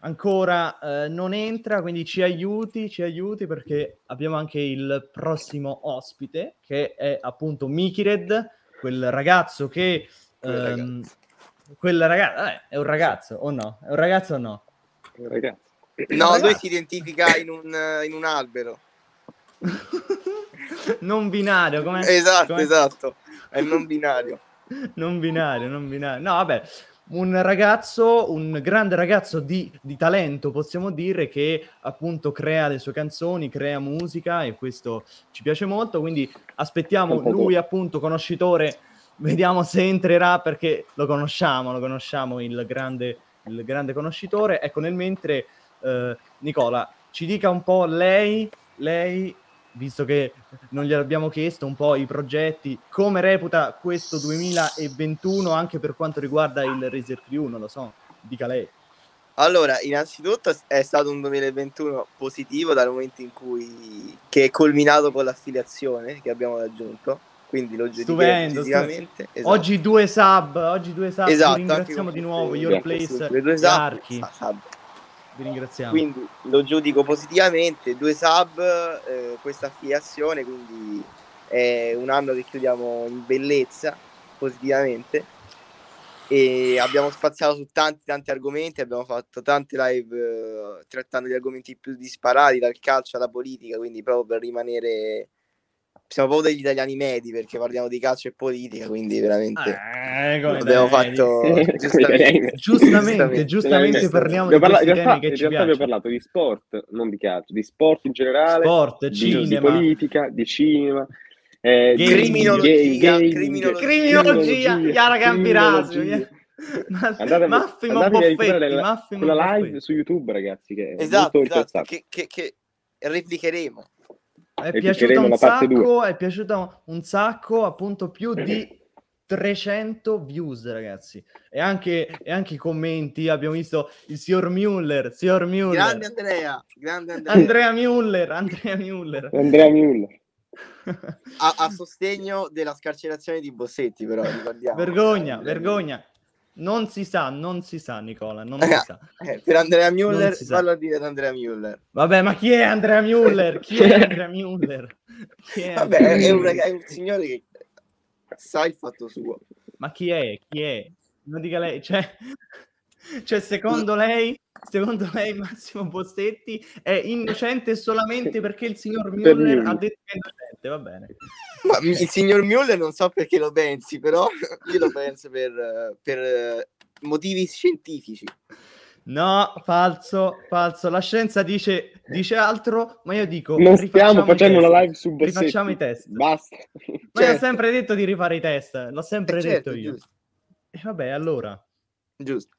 ancora eh, non entra, quindi ci aiuti, ci aiuti perché abbiamo anche il prossimo ospite che è appunto Mikired, quel ragazzo che... Quel ehm, quel ragazzo, eh, è un ragazzo o no? È un ragazzo o no? Ragazzi. No, lui si identifica in un, in un albero. non binario, come Esatto, com'è? esatto. È non binario. non binario, non binario. No, vabbè, un ragazzo, un grande ragazzo di, di talento, possiamo dire, che appunto crea le sue canzoni, crea musica e questo ci piace molto, quindi aspettiamo lui appunto conoscitore, vediamo se entrerà perché lo conosciamo, lo conosciamo il grande, il grande conoscitore. Ecco, nel mentre eh, Nicola, ci dica un po' lei, lei visto che non gliel'abbiamo chiesto, un po' i progetti, come reputa questo 2021 anche per quanto riguarda il Razer Crew, non lo so, dica lei. Allora, innanzitutto è stato un 2021 positivo dal momento in cui che è culminato con l'affiliazione che abbiamo raggiunto, quindi lo positivamente. Esatto. Oggi due sub, oggi due sub, Esatto, ringraziamo di nuovo, Your Place, ultime due gli sub, Archi, sub. Vi ringraziamo. Quindi lo giudico positivamente, due sub, eh, questa affiliazione, quindi è un anno che chiudiamo in bellezza, positivamente. E abbiamo spaziato su tanti tanti argomenti, abbiamo fatto tante live eh, trattando gli argomenti più disparati, dal calcio alla politica, quindi proprio per rimanere... Siamo proprio degli italiani medi perché parliamo di calcio e politica, quindi veramente Eh, come abbiamo dai. fatto Giustamente. Giustamente, giustamente parliamo di Abbiamo parla- in realtà, che in realtà abbiamo parlato di sport, non di calcio, di sport in generale, Sport, di, di cinema. politica, di cinema, eh, di- Criminologia, di gaming, criminologia. Criminologia, Chiara Campirasio. Andate, Massimo andatevi a Boffetti, recuperare la- Massimo quella live su YouTube, ragazzi, che è Esatto, molto esatto, che, che, che replicheremo. È piaciuta un sacco, è piaciuta un sacco, appunto più di 300 views, ragazzi. E anche, e anche i commenti, abbiamo visto il signor Müller, signor Müller, Grande Andrea, grande Andrea. Andrea Müller, Andrea Müller. Andrea Müller. A, a sostegno della scarcerazione di Bossetti, però ricordiamo. vergogna, vergogna. Non si sa, non si sa, Nicola, non si sa. Eh, per Andrea Müller, fallo dire ad Andrea Müller. Vabbè, ma chi è Andrea Müller? Chi è Andrea Müller? È Vabbè, Andrea è un, è un signore che sa il fatto suo. Ma chi è? Chi è? Non dica lei, cioè, cioè secondo lei, secondo lei Massimo Bossetti è innocente solamente perché il signor Müller ha detto che è innocente, va bene. Ma il signor Müller non so perché lo pensi, però io lo penso per, per motivi scientifici. No, falso, falso. La scienza dice, dice altro, ma io dico Non stiamo facendo una live su Bossetti. Rifacciamo i test. Basta. Ma io ho Certo. sempre detto di rifare i test, l'ho sempre Eh, certo, detto io. giusto, E vabbè, allora, giusto.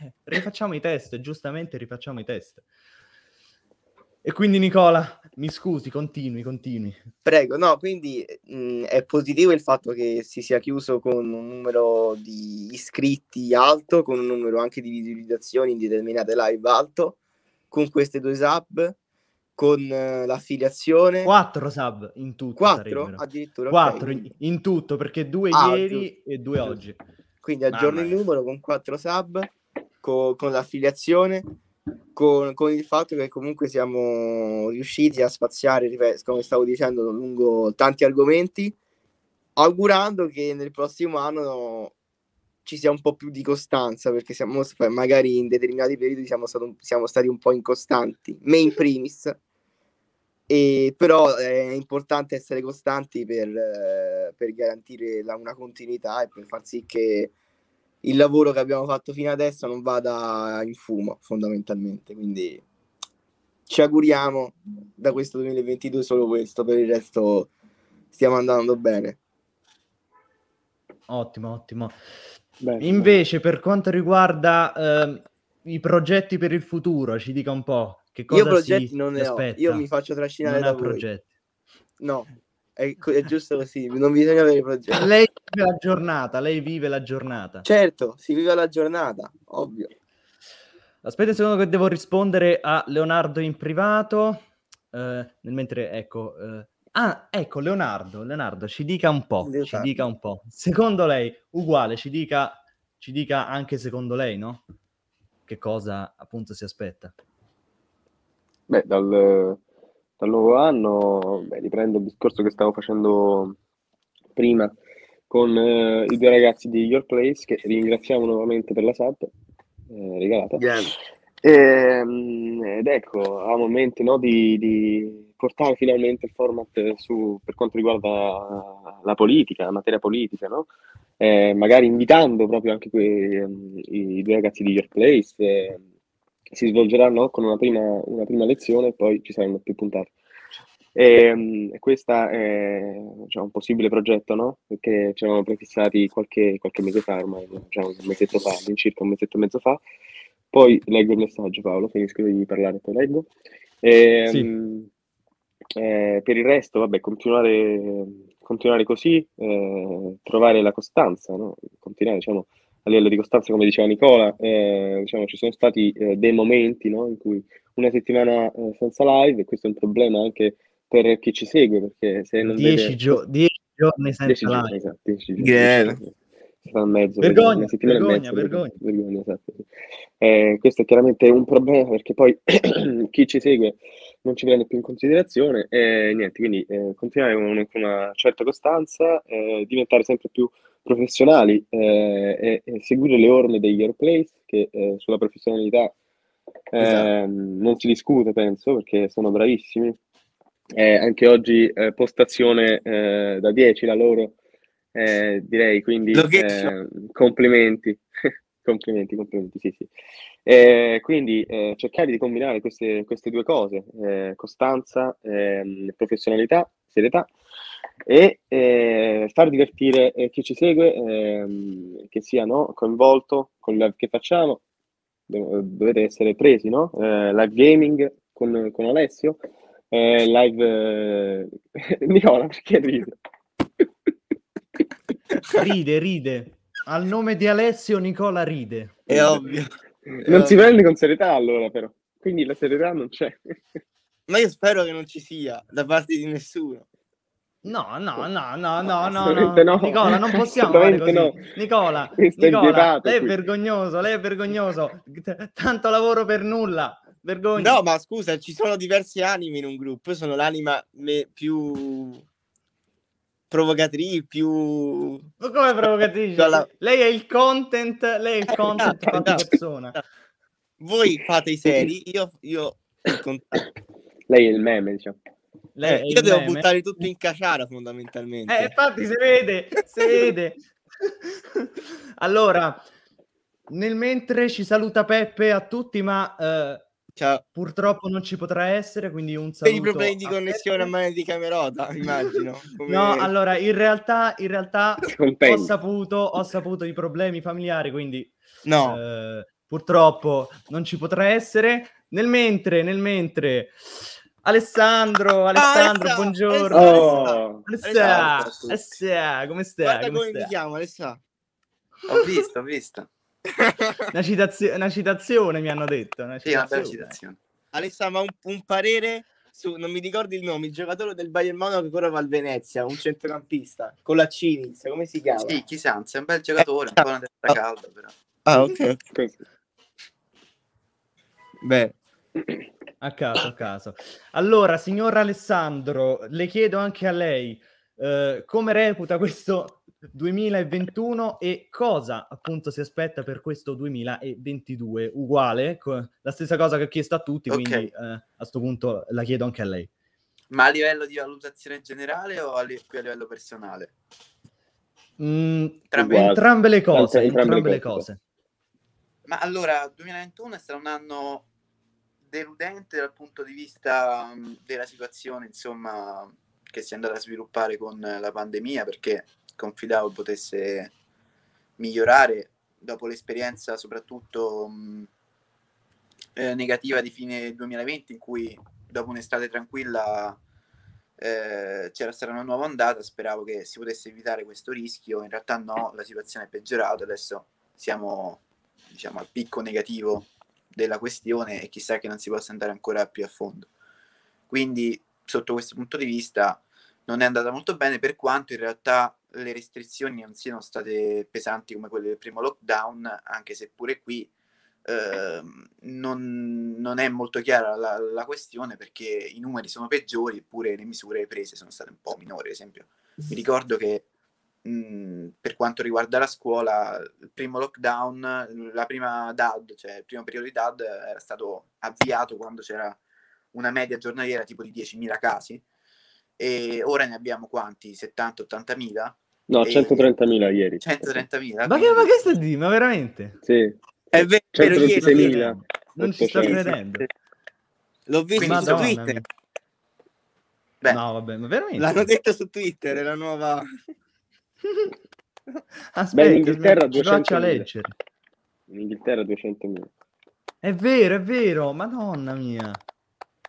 Eh, rifacciamo i test, giustamente rifacciamo i test. E quindi Nicola, mi scusi, continui, continui. Prego, no, quindi mh, è positivo il fatto che si sia chiuso con un numero di iscritti alto, con un numero anche di visualizzazioni in determinate live alto, con queste due sub, con eh, l'affiliazione. Quattro sub in tutto Quattro? sarebbero. Addirittura, Quattro in, quindi- in tutto, perché due Ah, ieri giusto, e due oggi. Quindi aggiorno il numero con quattro sub, co- con l'affiliazione, con, con il fatto che comunque siamo riusciti a spaziare, come stavo dicendo, lungo tanti argomenti, augurando che nel prossimo anno ci sia un po' più di costanza, perché siamo, magari in determinati periodi siamo, stato siamo stati un po' incostanti, me in primis, e però è importante essere costanti per, eh, per garantire la- una continuità e per far sì che il lavoro che abbiamo fatto fino adesso non vada in fumo fondamentalmente quindi ci auguriamo da questo 2022 solo questo per il resto stiamo andando bene Ottimo, ottimo. Bene, Invece, per quanto riguarda ehm, i progetti per il futuro, ci dica un po' che cosa io progetti si, non ne ho aspetta. io mi faccio trascinare Non da progetti. no è, è giusto così non bisogna avere progetti Lei vive la giornata, lei vive la giornata. certo si vive la giornata ovvio Aspetta un secondo che devo rispondere a Leonardo in privato. eh, nel mentre, ecco... eh, ah, ecco, Leonardo, Leonardo, ci dica un po', ci Leonardo. dica un po'. Secondo lei, uguale, ci dica, ci dica anche secondo lei, no? che cosa appunto si aspetta? Beh, dal, dal nuovo anno, beh, riprendo il discorso che stavo facendo prima con eh, i due ragazzi di Your Place, che ringraziamo nuovamente per la sub eh, regalata. E, mm, ed ecco, avevamo in mente no, di, di portare finalmente il format su, per quanto riguarda la politica, la materia politica, no? Eh, magari invitando proprio anche quei, um, i due ragazzi di Your Place. Si svolgeranno con una prima, una prima lezione e poi ci saranno più puntate. E, um, questa è diciamo, un possibile progetto, no? Perché ci eravamo prefissati qualche, qualche mese fa, ormai, diciamo, un mesetto fa, circa un mesetto e mezzo fa. Poi leggo il messaggio, Paolo, finisco di parlare, poi leggo. E, Sì. um, eh, per il resto, vabbè, continuare, continuare così, eh, trovare la costanza, no? Continuare, diciamo, a livello di costanza, come diceva Nicola, eh, diciamo, ci sono stati eh, dei momenti, no? In cui una settimana eh, senza live, e questo è un problema anche per chi ci segue, perché se non Dieci, vede... gio- dieci giorni senza Dieci giorni, live. esatto, dieci giorni, Greve. dieci giorni. Mezzo, Vergogna, e vergogna, mezza, vergogna. vergogna, esatto. Eh, questo è chiaramente un problema perché poi chi ci segue non ci prende più in considerazione e niente, quindi eh, continuare con una, con una certa costanza, eh, diventare sempre più professionali eh, e, e seguire le orme degli Airplays che eh, sulla professionalità ehm, non si discute, penso, perché sono bravissimi. Eh, anche oggi postazione da 10 la loro, direi, quindi Location. eh, complimenti, complimenti, complimenti, sì, sì. Eh, quindi eh, cercare di combinare queste, queste due cose, eh, costanza, ehm, professionalità, serietà e eh, far divertire eh, chi ci segue, ehm, che sia no, coinvolto con il live che facciamo, Dov- dovete essere presi, no? Eh, live gaming con, con Alessio, eh, live... eh, Nicola, perché ridi? Ride, ride. Al nome di Alessio Nicola ride. È ovvio. Non si prende con serietà allora però, quindi la serietà non c'è. Ma io spero che non ci sia da parte di nessuno. No, no, no, no, no, no, no. no. Nicola, non possiamo fare così. No. Nicola, Nicola, vietato lei è qui. vergognoso, lei è vergognoso. T- Tanto lavoro per nulla. Vergogna. No, ma scusa, ci sono diverse anime in un gruppo. Io sono l'anima me- più provocatrice, più... Ma come provocatrice? Alla- Lei è il content, lei è il content no, fatto no. persona. Voi fate i seri, io... io... Lei è il meme, diciamo. Eh, io devo meme. buttare tutto in caciara fondamentalmente. Eh, infatti si vede, si vede. allora, nel mentre ci saluta Peppe a tutti, ma eh, purtroppo non ci potrà essere, quindi un per saluto. i problemi di connessione a mano di Camerota, immagino. come- No, allora, in realtà, in realtà ho saputo, ho saputo i problemi familiari, quindi No. eh, purtroppo non ci potrà essere. Nel mentre, nel mentre, Alessandro, Alessandro, Alessa! buongiorno. Oh! Alessa, Ciao a tutti. Alessa, come stai? Guarda Come come stai? mi chiamo, Alessa. Ho visto, ho visto. Una, citazio- una citazione mi hanno detto. Una Sì, una bella citazione. citazione. Alessa, ma un, un parere su, non mi ricordo il nome, il giocatore del Bayern Monaco che ora va al Venezia, un centrocampista, con la C inizia, come si chiama? Sì, Chisanza è un bel giocatore, un po' una testa calda però. Ah, ok. Beh. A caso, a caso. Allora, signor Alessandro, le chiedo anche a lei eh, come reputa questo 2021 e cosa appunto si aspetta per questo 2022? Uguale, co- la stessa cosa che ho chiesto a tutti, Ok. quindi eh, a questo punto la chiedo anche a lei. Ma a livello di valutazione generale o a, li- più a livello personale? Mm, Entrambe- entrambe le cose, Entrambe- entrambe le cose. Ma allora, 2021 è stato un anno deludente dal punto di vista mh, della situazione, insomma, che si è andata a sviluppare con la pandemia, perché confidavo potesse migliorare dopo l'esperienza soprattutto mh, eh, negativa di fine 2020, in cui dopo un'estate tranquilla eh, c'era stata una nuova ondata, speravo che si potesse evitare questo rischio, in realtà no, la situazione è peggiorata, adesso siamo diciamo, al picco negativo della questione e chissà che non si possa andare ancora più a fondo. Quindi, sotto questo punto di vista, non è andata molto bene, per quanto in realtà le restrizioni non siano state pesanti come quelle del primo lockdown, anche se pure qui ehm, non, non è molto chiara la, la questione perché i numeri sono peggiori eppure le misure prese sono state un po' minori. Ad esempio, mi ricordo che per quanto riguarda la scuola, il primo lockdown, la prima DAD, cioè il primo periodo di DAD era stato avviato quando c'era una media giornaliera tipo di 10.000 casi e ora ne abbiamo quanti? 70-80 mila? No, E- 130.000 ieri. 130.000? Ma che, ma che stai di? Ma veramente? Sì. È vero, ieri- 126.000. Non ci sto 800. credendo. L'ho visto su Madonna Twitter. mia. No, vabbè, ma veramente? L'hanno detto su Twitter, è la nuova... Aspetta, Beh, in Inghilterra aspetta, ci faccia 200.000. leggere. In Inghilterra 200.000. È vero, è vero, madonna mia.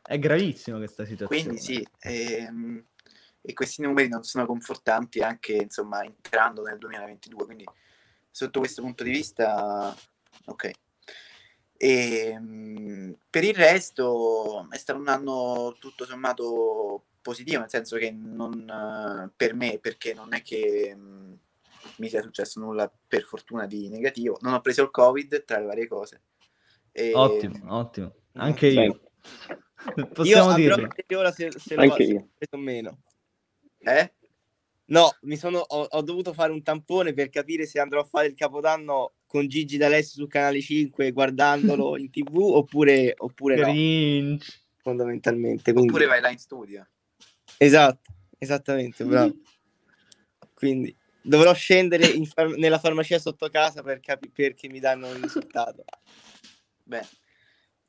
È gravissima questa situazione. Quindi sì, ehm, e questi numeri non sono confortanti anche insomma entrando nel 2022, quindi sotto questo punto di vista, ok. E, mm, per il resto è stato un anno tutto sommato positivo, nel senso che non per me, perché non è che mi sia successo nulla per fortuna di negativo, non ho preso il Covid tra le varie cose. E- Ottimo, ottimo. Anche Beh. io. Possiamo vedere ora se, se lo Anche io. meno. Eh? No, mi sono, ho, ho dovuto fare un tampone per capire se andrò a fare il capodanno con Gigi D'Alessio su Canale 5 guardandolo in tv oppure, oppure no, fondamentalmente. Quindi... Oppure vai là in studio. Esatto, esattamente, bravo. Quindi dovrò scendere far- nella farmacia sotto casa per capire perché mi danno il risultato. Bene.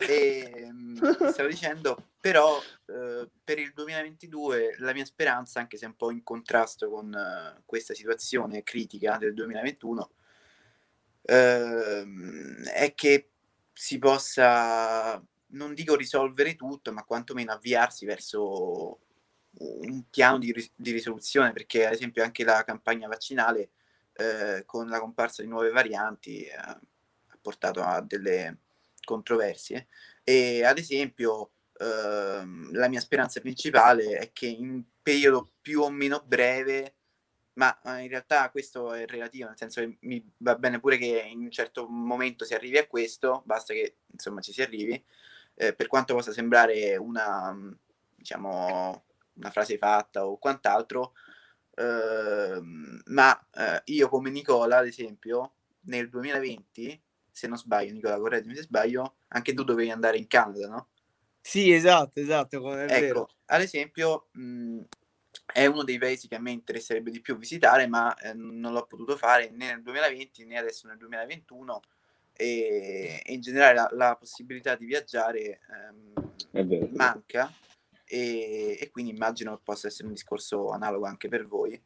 E, ti stavo dicendo, però eh, per il 2022 la mia speranza, anche se un po' in contrasto con eh, questa situazione critica del 2021, ehm, è che si possa, non dico risolvere tutto, ma quantomeno avviarsi verso un piano di, ris- di risoluzione, perché ad esempio anche la campagna vaccinale eh, con la comparsa di nuove varianti eh, ha portato a delle controversie. E ad esempio ehm, la mia speranza principale è che in periodo più o meno breve ma eh, in realtà questo è relativo nel senso che mi va bene pure che in un certo momento si arrivi a questo basta che insomma ci si arrivi eh, per quanto possa sembrare una diciamo una frase fatta o quant'altro ehm, ma eh, io come Nicola ad esempio nel 2020 se non sbaglio, Nicola, correggimi se sbaglio, anche tu dovevi andare in Canada, no? Sì, esatto, esatto, come è ecco, vero. ad esempio, mh, è uno dei paesi che a me interesserebbe di più visitare, ma eh, non l'ho potuto fare né nel 2020 né adesso nel 2021 e, e in generale la, la possibilità di viaggiare ehm, manca e, e quindi immagino che possa essere un discorso analogo anche per voi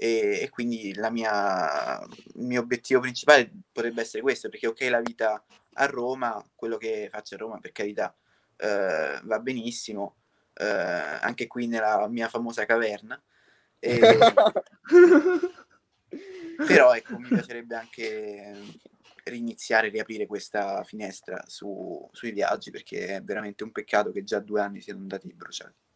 e, e quindi la mia, il mio obiettivo principale potrebbe essere questo perché ok la vita a Roma quello che faccio a Roma per carità eh, va benissimo eh, anche qui nella mia famosa caverna e, però ecco mi piacerebbe anche riniziare riaprire questa finestra su, sui viaggi perché è veramente un peccato che già due anni siano andati bruciati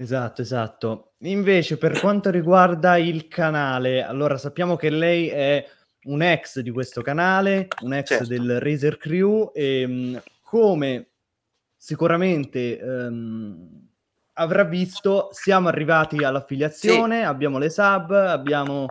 Esatto, esatto. Invece, per quanto riguarda il canale, allora sappiamo che lei è un ex di questo canale, un ex Certo. del Razer Crew, e mh, come sicuramente ehm, avrà visto, siamo arrivati all'affiliazione, abbiamo le sub, abbiamo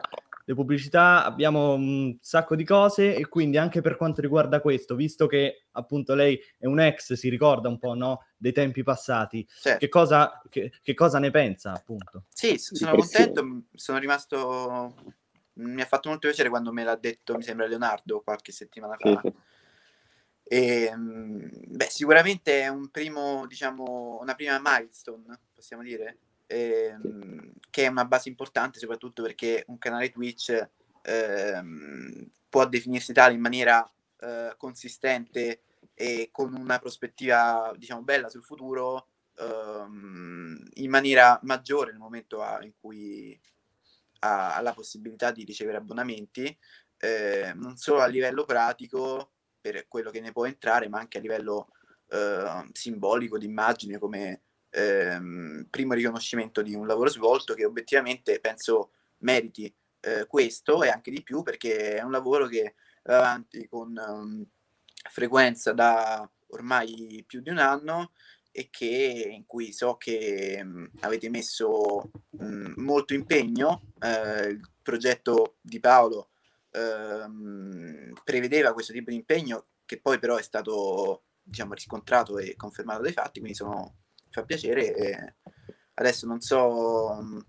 le pubblicità, abbiamo un sacco di cose e quindi anche per quanto riguarda questo, visto che appunto lei è un ex, si ricorda un po' no, dei tempi passati, Certo. che, cosa, che, che cosa ne pensa appunto? Sì, sono contento, sono rimasto... Mi ha fatto molto piacere quando me l'ha detto, mi sembra Leonardo, qualche settimana fa. sì. E, mm, beh, sicuramente è un primo, diciamo, una prima milestone, possiamo dire, ehm, che è una base importante soprattutto perché un canale Twitch ehm, può definirsi tale in maniera eh, consistente e con una prospettiva, diciamo, bella sul futuro ehm, in maniera maggiore nel momento a- in cui ha, la possibilità di ricevere abbonamenti, eh, non solo a livello pratico per quello che ne può entrare, ma anche a livello eh, simbolico di immagine come ehm, primo riconoscimento di un lavoro svolto che obiettivamente penso meriti eh, questo e anche di più perché è un lavoro che avanti con um, frequenza da ormai più di un anno e che, in cui so che mh, avete messo mh, molto impegno. Eh, il progetto di Paolo ehm, prevedeva questo tipo di impegno che poi però è stato diciamo, riscontrato e confermato dai fatti, quindi sono, fa piacere. E adesso non so mh,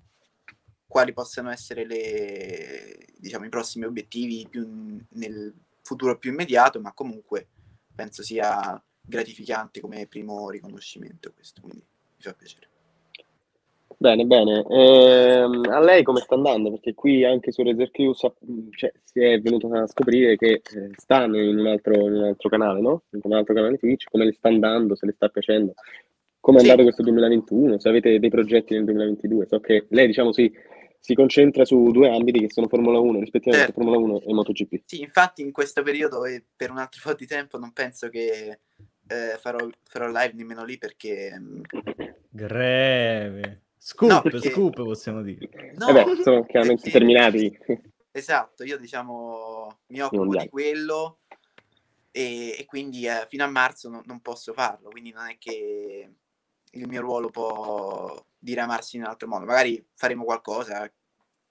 quali possano essere le, diciamo, i prossimi obiettivi più nel futuro più immediato, ma comunque penso sia gratificante come primo riconoscimento questo, quindi mi fa piacere. Bene, bene. Ehm, a lei come sta andando? Perché qui anche su Crew sa- cioè, si è venuto a scoprire che eh, sta in un, altro, in un altro canale, no? In un altro canale Twitch, come le sta andando, se le sta piacendo. Come è Sì. andato questo 2021? Se avete dei progetti nel 2022? So che lei, diciamo, si, si concentra su due ambiti che sono Formula 1, rispettivamente Certo. Formula 1 e MotoGP. Sì, infatti in questo periodo e per un altro po' di tempo non penso che eh, farò, farò live nemmeno lì perché... mh, Greve. Scoop, No, perché- scoop possiamo dire. No, Eh beh, sono chiaramente perché- terminati. Esatto, io diciamo mi occupo di quello e, e quindi eh, fino a marzo non, non posso farlo, quindi non è che il mio ruolo può diramarsi in un altro modo. Magari faremo qualcosa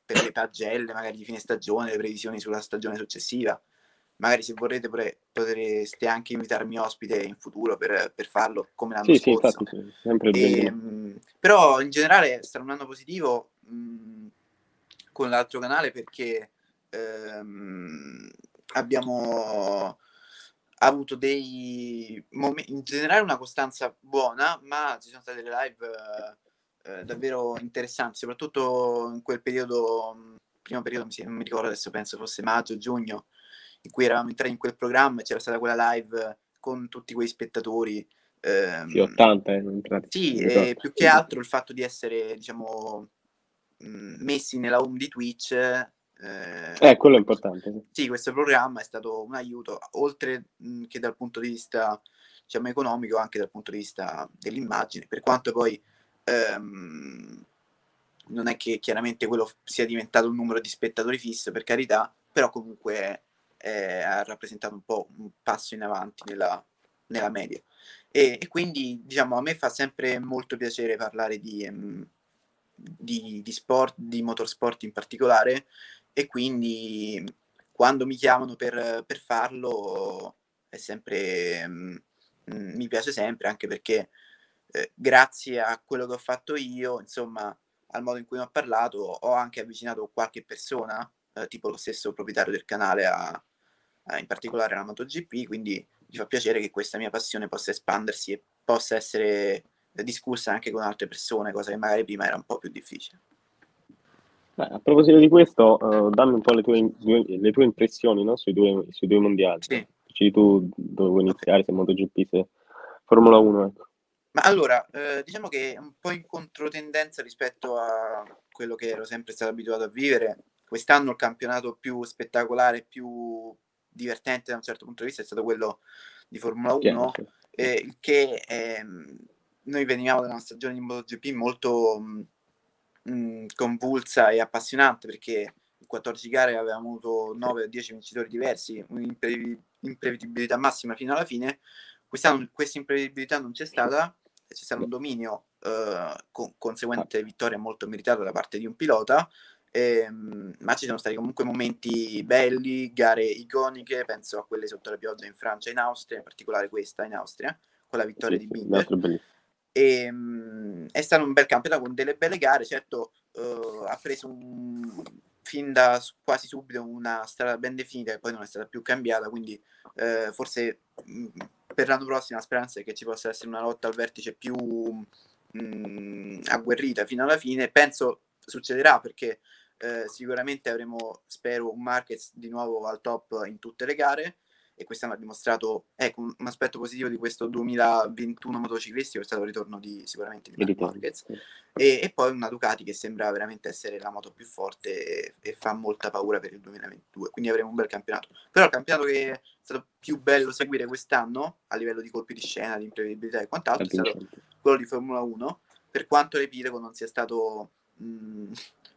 per le pagelle, magari di fine stagione, le previsioni sulla stagione successiva. Magari se vorrete potreste anche invitarmi ospite in futuro per, per farlo come l'anno Sì, sì, scorso. infatti, sì, sempre il E, mh, però in generale stato un anno positivo mh, con l'altro canale perché ehm, abbiamo avuto dei momenti, in generale una costanza buona, ma ci sono state delle live eh, eh, davvero interessanti, soprattutto in quel periodo, mh, primo periodo, non mi ricordo adesso, penso fosse maggio, giugno, in cui eravamo entrati in quel programma e c'era stata quella live con tutti quei spettatori. ehm, Sì, 80, eh, sì, e più che altro il fatto di essere, diciamo, mh, messi nella home di Twitch. Eh, Eh, quello è importante. sì. questo programma è stato un aiuto, oltre che dal punto di vista, diciamo, economico, anche dal punto di vista dell'immagine, per quanto poi ehm, non è che chiaramente quello sia diventato un numero di spettatori fisso, per carità, però comunque eh, ha rappresentato un po' un passo in avanti nella, nella media. E, e quindi, diciamo, a me fa sempre molto piacere parlare di, ehm, di, di sport, di motorsport in particolare, e quindi quando mi chiamano per, per farlo è sempre, mm, mm, mi piace sempre, anche perché eh, grazie a quello che ho fatto io, insomma, al modo in cui ne ho parlato, ho anche avvicinato qualche persona, eh, tipo lo stesso proprietario del canale, a, a- in particolare alla MotoGP, quindi mi fa piacere che questa mia passione possa espandersi e possa essere eh, discussa anche con altre persone, cosa che magari prima era un po' più difficile. Beh, a proposito di questo, eh, dammi un po' le tue, due- le tue impressioni no, sui, due, sui due mondiali. Sì. Dici tu dove vuoi iniziare, se MotoGP, se Formula 1. Ecco. Ma allora, eh, diciamo che è un po' in controtendenza rispetto a quello che ero sempre stato abituato a vivere. Quest'anno il campionato più spettacolare, più divertente da un certo punto di vista è stato quello di Formula 1, Chiaro, sì. eh, il che ehm, noi venivamo da una stagione di MotoGP molto mh, mh, convulsa e appassionante perché in 14 gare avevamo avuto 9 o 10 vincitori diversi, un'imprevedibilità massima fino alla fine. Quest'anno questa imprevedibilità non c'è stata, c'è stato un dominio eh, con conseguente vittoria molto meritata da parte di un pilota, ehm, ma ci sono stati comunque momenti belli, gare iconiche, penso a quelle sotto la pioggia in Francia e in Austria, in particolare questa in Austria, con la vittoria Sì, di Binder. E, mh, è stato un bel campionato con delle belle gare, certo eh, ha preso un- fin da quasi subito una strada ben definita che poi non è stata più cambiata, quindi eh, forse mh, per l'anno prossimo la speranza è che ci possa essere una lotta al vertice più mh, agguerrita fino alla fine, penso succederà perché eh, sicuramente avremo, spero, un Marquez di nuovo al top in tutte le gare e quest'anno ha dimostrato, ecco, un aspetto positivo di questo 2021 motociclistico è stato il ritorno di sicuramente di ritorno, Marquez e, e poi una Ducati che sembra veramente essere la moto più forte e, e fa molta paura per il 2022, quindi avremo un bel campionato. Però il campionato che è stato più bello seguire quest'anno a livello di colpi di scena, di imprevedibilità e quant'altro è stato quello di Formula 1, per quanto l'epilogo non sia stato mh,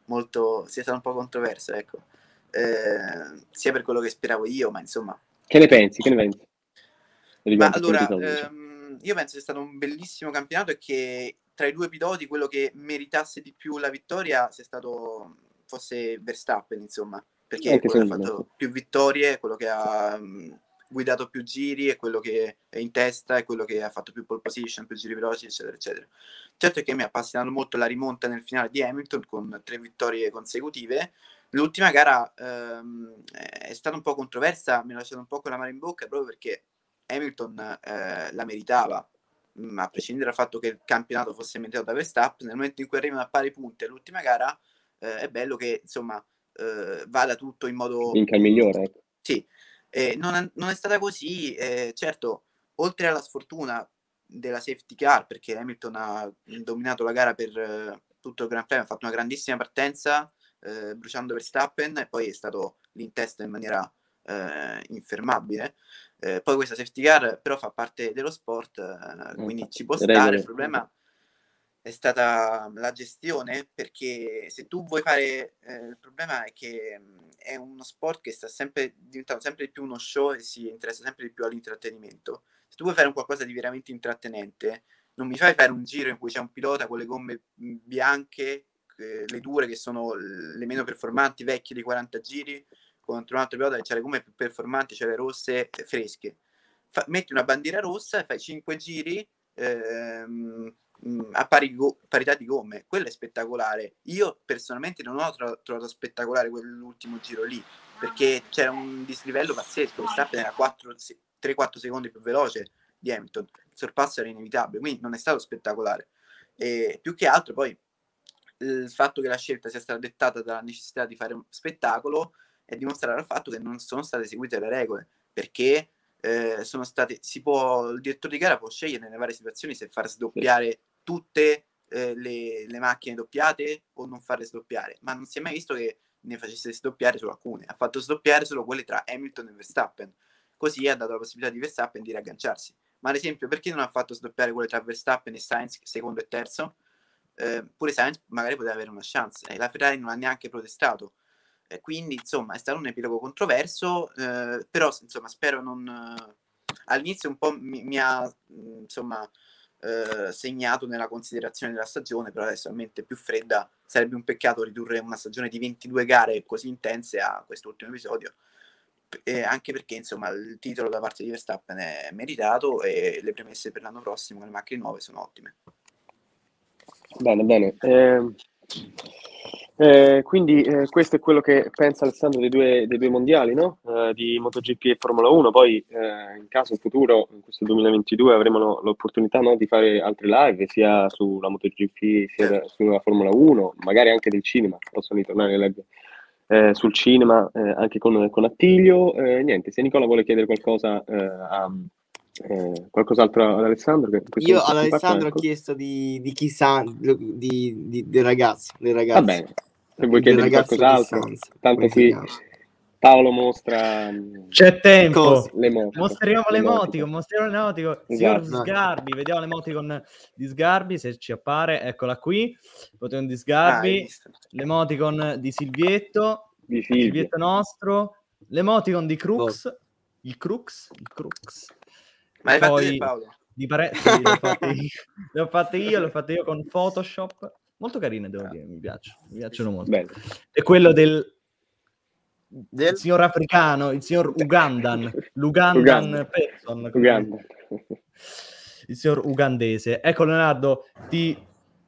molto, sia stato un po' controverso, ecco. eh, sia per quello che speravo io, ma insomma... Che ne pensi? Che ne pensi? Ma allora, ehm, io penso sia stato un bellissimo campionato e che tra i due piloti quello che meritasse di più la vittoria sia stato fosse Verstappen, insomma, perché Anche quello che ha fatto più vittorie, quello che ha mh, guidato più giri, è quello che è in testa, è quello che ha fatto più pole position, più giri veloci, eccetera, eccetera. Certo è che mi ha appassionato molto la rimonta nel finale di Hamilton con tre vittorie consecutive. L'ultima gara ehm, è stata un po' controversa, mi ha lasciato un po' con la mano in bocca proprio perché Hamilton eh, la meritava, mm, a prescindere dal fatto che il campionato fosse meritato da Verstappen, nel momento in cui arrivano a pari punti all'ultima gara, eh, è bello che insomma eh, vada tutto in modo Vinca il migliore, ecco. sì, non, è, non è stata così. certo, oltre alla sfortuna della safety car, perché Hamilton ha dominato la gara per eh, tutto il Gran Premio, ha fatto una grandissima partenza, eh, bruciando Verstappen, e poi è stato lì in maniera eh, infermabile. Eh, poi questa safety car però fa parte dello sport, eh, quindi ci può stare. regole. Il problema è stata la gestione perché se tu vuoi fare eh, il problema è che mh, è uno sport che sta sempre diventando sempre di più uno show e si interessa sempre di più all'intrattenimento se tu vuoi fare un qualcosa di veramente intrattenente non mi fai fare un giro in cui c'è un pilota con le gomme mh, bianche eh, le dure che sono le meno performanti vecchie di 40 giri contro un altro pilota che le gomme più performanti cioè le rosse eh, fresche Fa- metti una bandiera rossa e fai 5 giri ehm, mh, a pari go- parità di gomme, quello è spettacolare. Io personalmente non ho tro- trovato spettacolare quell'ultimo giro lì, perché c'era un dislivello pazzesco, Verstappen era 4 se- 3-4 secondi più veloce di Hamilton, il sorpasso era inevitabile, quindi non è stato spettacolare. E più che altro poi il fatto che la scelta sia stata dettata dalla necessità di fare un spettacolo è dimostrare al fatto che non sono state eseguite le regole, perché eh, sono state, si può, il direttore di gara può scegliere nelle varie situazioni se far sdoppiare tutte eh, le, le macchine doppiate o non farle sdoppiare, ma non si è mai visto che ne facesse sdoppiare solo alcune, ha fatto sdoppiare solo quelle tra Hamilton e Verstappen, così ha dato la possibilità di Verstappen di riagganciarsi. Ma ad esempio, perché non ha fatto sdoppiare quelle tra Verstappen e Sainz, secondo e terzo? Eh, pure Sainz magari poteva avere una chance, e la Ferrari non ha neanche protestato. Eh, quindi, insomma, è stato un epilogo controverso, eh, però, insomma, spero non... eh, all'inizio un po' mi, mi ha, mh, insomma, eh, segnato nella considerazione della stagione, però adesso è mente più fredda, sarebbe un peccato ridurre una stagione di 22 gare così intense a quest'ultimo episodio, e anche perché, insomma, il titolo da parte di Verstappen è meritato e le premesse per l'anno prossimo con le macchine nuove sono ottime. Bene, bene. Eh, eh, quindi eh, questo è quello che pensa Alessandro dei due, dei due mondiali, no? Eh, di MotoGP e Formula 1. Poi, eh, in caso futuro, in questo 2022, avremo no, l'opportunità no, di fare altre live, sia sulla MotoGP sia sulla Formula 1, magari anche del cinema. Possono ritornare le live eh, sul cinema eh, anche con, con Attilio. Eh, niente, se Nicola vuole chiedere qualcosa eh, a... eh, qualcos'altro ad Alessandro? Io ad Alessandro ho ecco. chiesto di, di chi sa, di, di- del ragazzo, del ragazzo. Va bene, se vuoi chiedere qualcos'altro, tanto qui? Paolo mostra mm, C'è tempo. l'emoticon. Mostriamo l'emoticon. mostriamo l'emoticon. Signor Esatto. Sgarbi, vediamo l'emoticon di Sgarbi se ci appare. Eccola qui. L'emoticon di Ah, Sgarbi, visto. l'emoticon di Silvietto, Di. Silvietto nostro, l'emoticon di Crux, il Crux, il Crux. Ma l'hai E fatto poi Paolo? di pare- sì, l'ho fatte io, le ho fatte io, le ho fatte io con Photoshop. Molto carine, devo dire, mi piacciono, mi piacciono molto. Bene. E quello del Del- il signor africano, il signor Ugandan, l'Ugandan Uganda. person, Uganda. il signor ugandese. Ecco Leonardo, ti,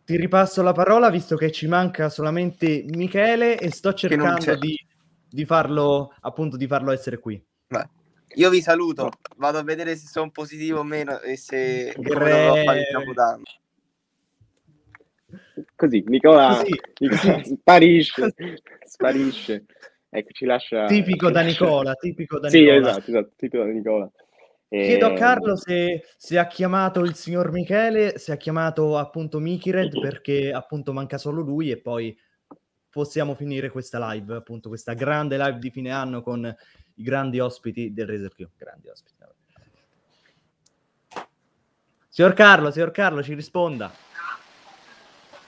ti ripasso la parola visto che ci manca solamente Michele e sto cercando di, di farlo appunto di farlo essere qui. Beh, Io vi saluto, vado a vedere se sono positivo o meno e se come dovrò fare il Gre- capodanno. Così, Nicola, Così, Nicola sparisce, sparisce. Ecco, ci lascia... Tipico ci da lascia- Nicola, tipico da Sì, Nicola. esatto, esatto, tipico da Nicola. Chiedo a Ehm, Carlo se, se ha chiamato il signor Michele, se ha chiamato appunto Mikired perché appunto manca solo lui e poi possiamo finire questa live, appunto questa grande live di fine anno con i grandi ospiti del Razer Q. Grandi ospiti. vabbè. Signor Carlo, signor Carlo, ci risponda.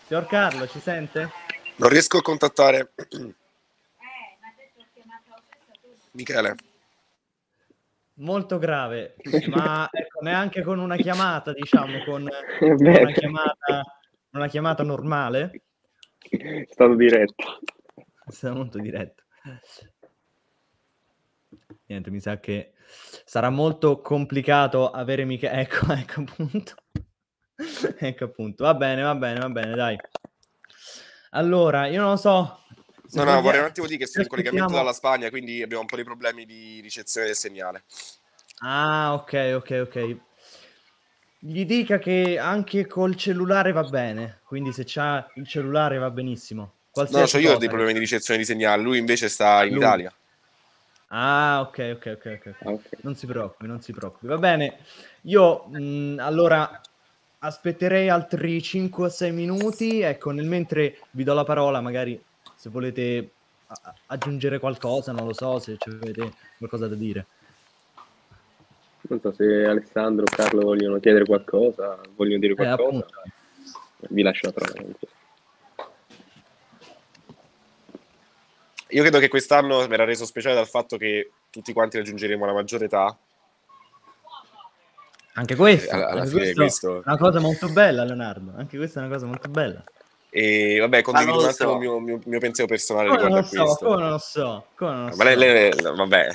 Signor Carlo, ci sente? Non riesco a contattare. Michele. Molto grave, ma ecco, neanche con una chiamata, diciamo, con, con una chiamata, una chiamata normale. È stato diretto. È stato molto diretto. Niente, mi sa che sarà molto complicato avere mica... Ecco, ecco appunto. ecco appunto. Va bene, va bene, va bene, dai. Allora, io non lo so. No, no, vorrei un attimo dire che sono in collegamento dalla Spagna, quindi abbiamo un po' di problemi di ricezione del segnale. Ah, ok, ok, ok. Gli dica che anche col cellulare va bene, quindi se c'ha il cellulare va benissimo. No, Qualsiasi so io ho dei problemi di ricezione di segnale, lui invece sta in Lui. Italia. Ah, ok, ok, ok, ok. Ah, ok. Non si preoccupi, non si preoccupi. Va bene. Io mh, allora aspetterei altri 5 o 6 minuti. Ecco, nel mentre vi do la parola, magari se volete a- aggiungere qualcosa, non lo so, se avete qualcosa da dire. Non so se Alessandro o Carlo vogliono chiedere qualcosa, vogliono dire Eh, qualcosa. appunto. Vi lascio la parola. Io credo che quest'anno verrà reso speciale dal fatto che tutti quanti raggiungeremo la maggiore età. Anche questo, alla- alla anche fine questo questo- è una cosa molto bella, Leonardo. Anche questa è una cosa molto bella. E vabbè, condivido non un attimo so. il mio, mio- mio pensiero personale Come riguardo non a lo so, questo. come non lo so, come non lo so. Ma lei- lei- vabbè,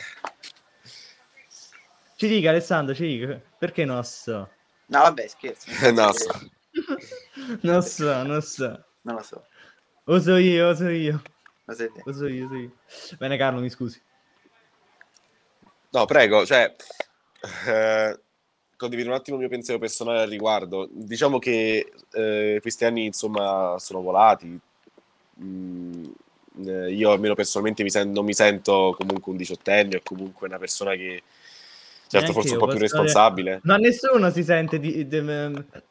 Ci dica Alessandro, ci dica, perché non lo so? No, vabbè, scherzo. no, Non so, non so. Non lo so. Lo so io, lo so io. Lo sai te. Lo so io, lo so io. Bene Carlo, mi scusi. No, prego, cioè, eh, condivido un attimo il mio pensiero personale al riguardo. Diciamo che eh, questi anni, insomma, sono volati. Mm, eh, io almeno personalmente mi sen- non mi sento comunque un diciottenne o comunque una persona che, certo, Neanche forse un po' più dire- responsabile. Ma nessuno si sente di... di- a-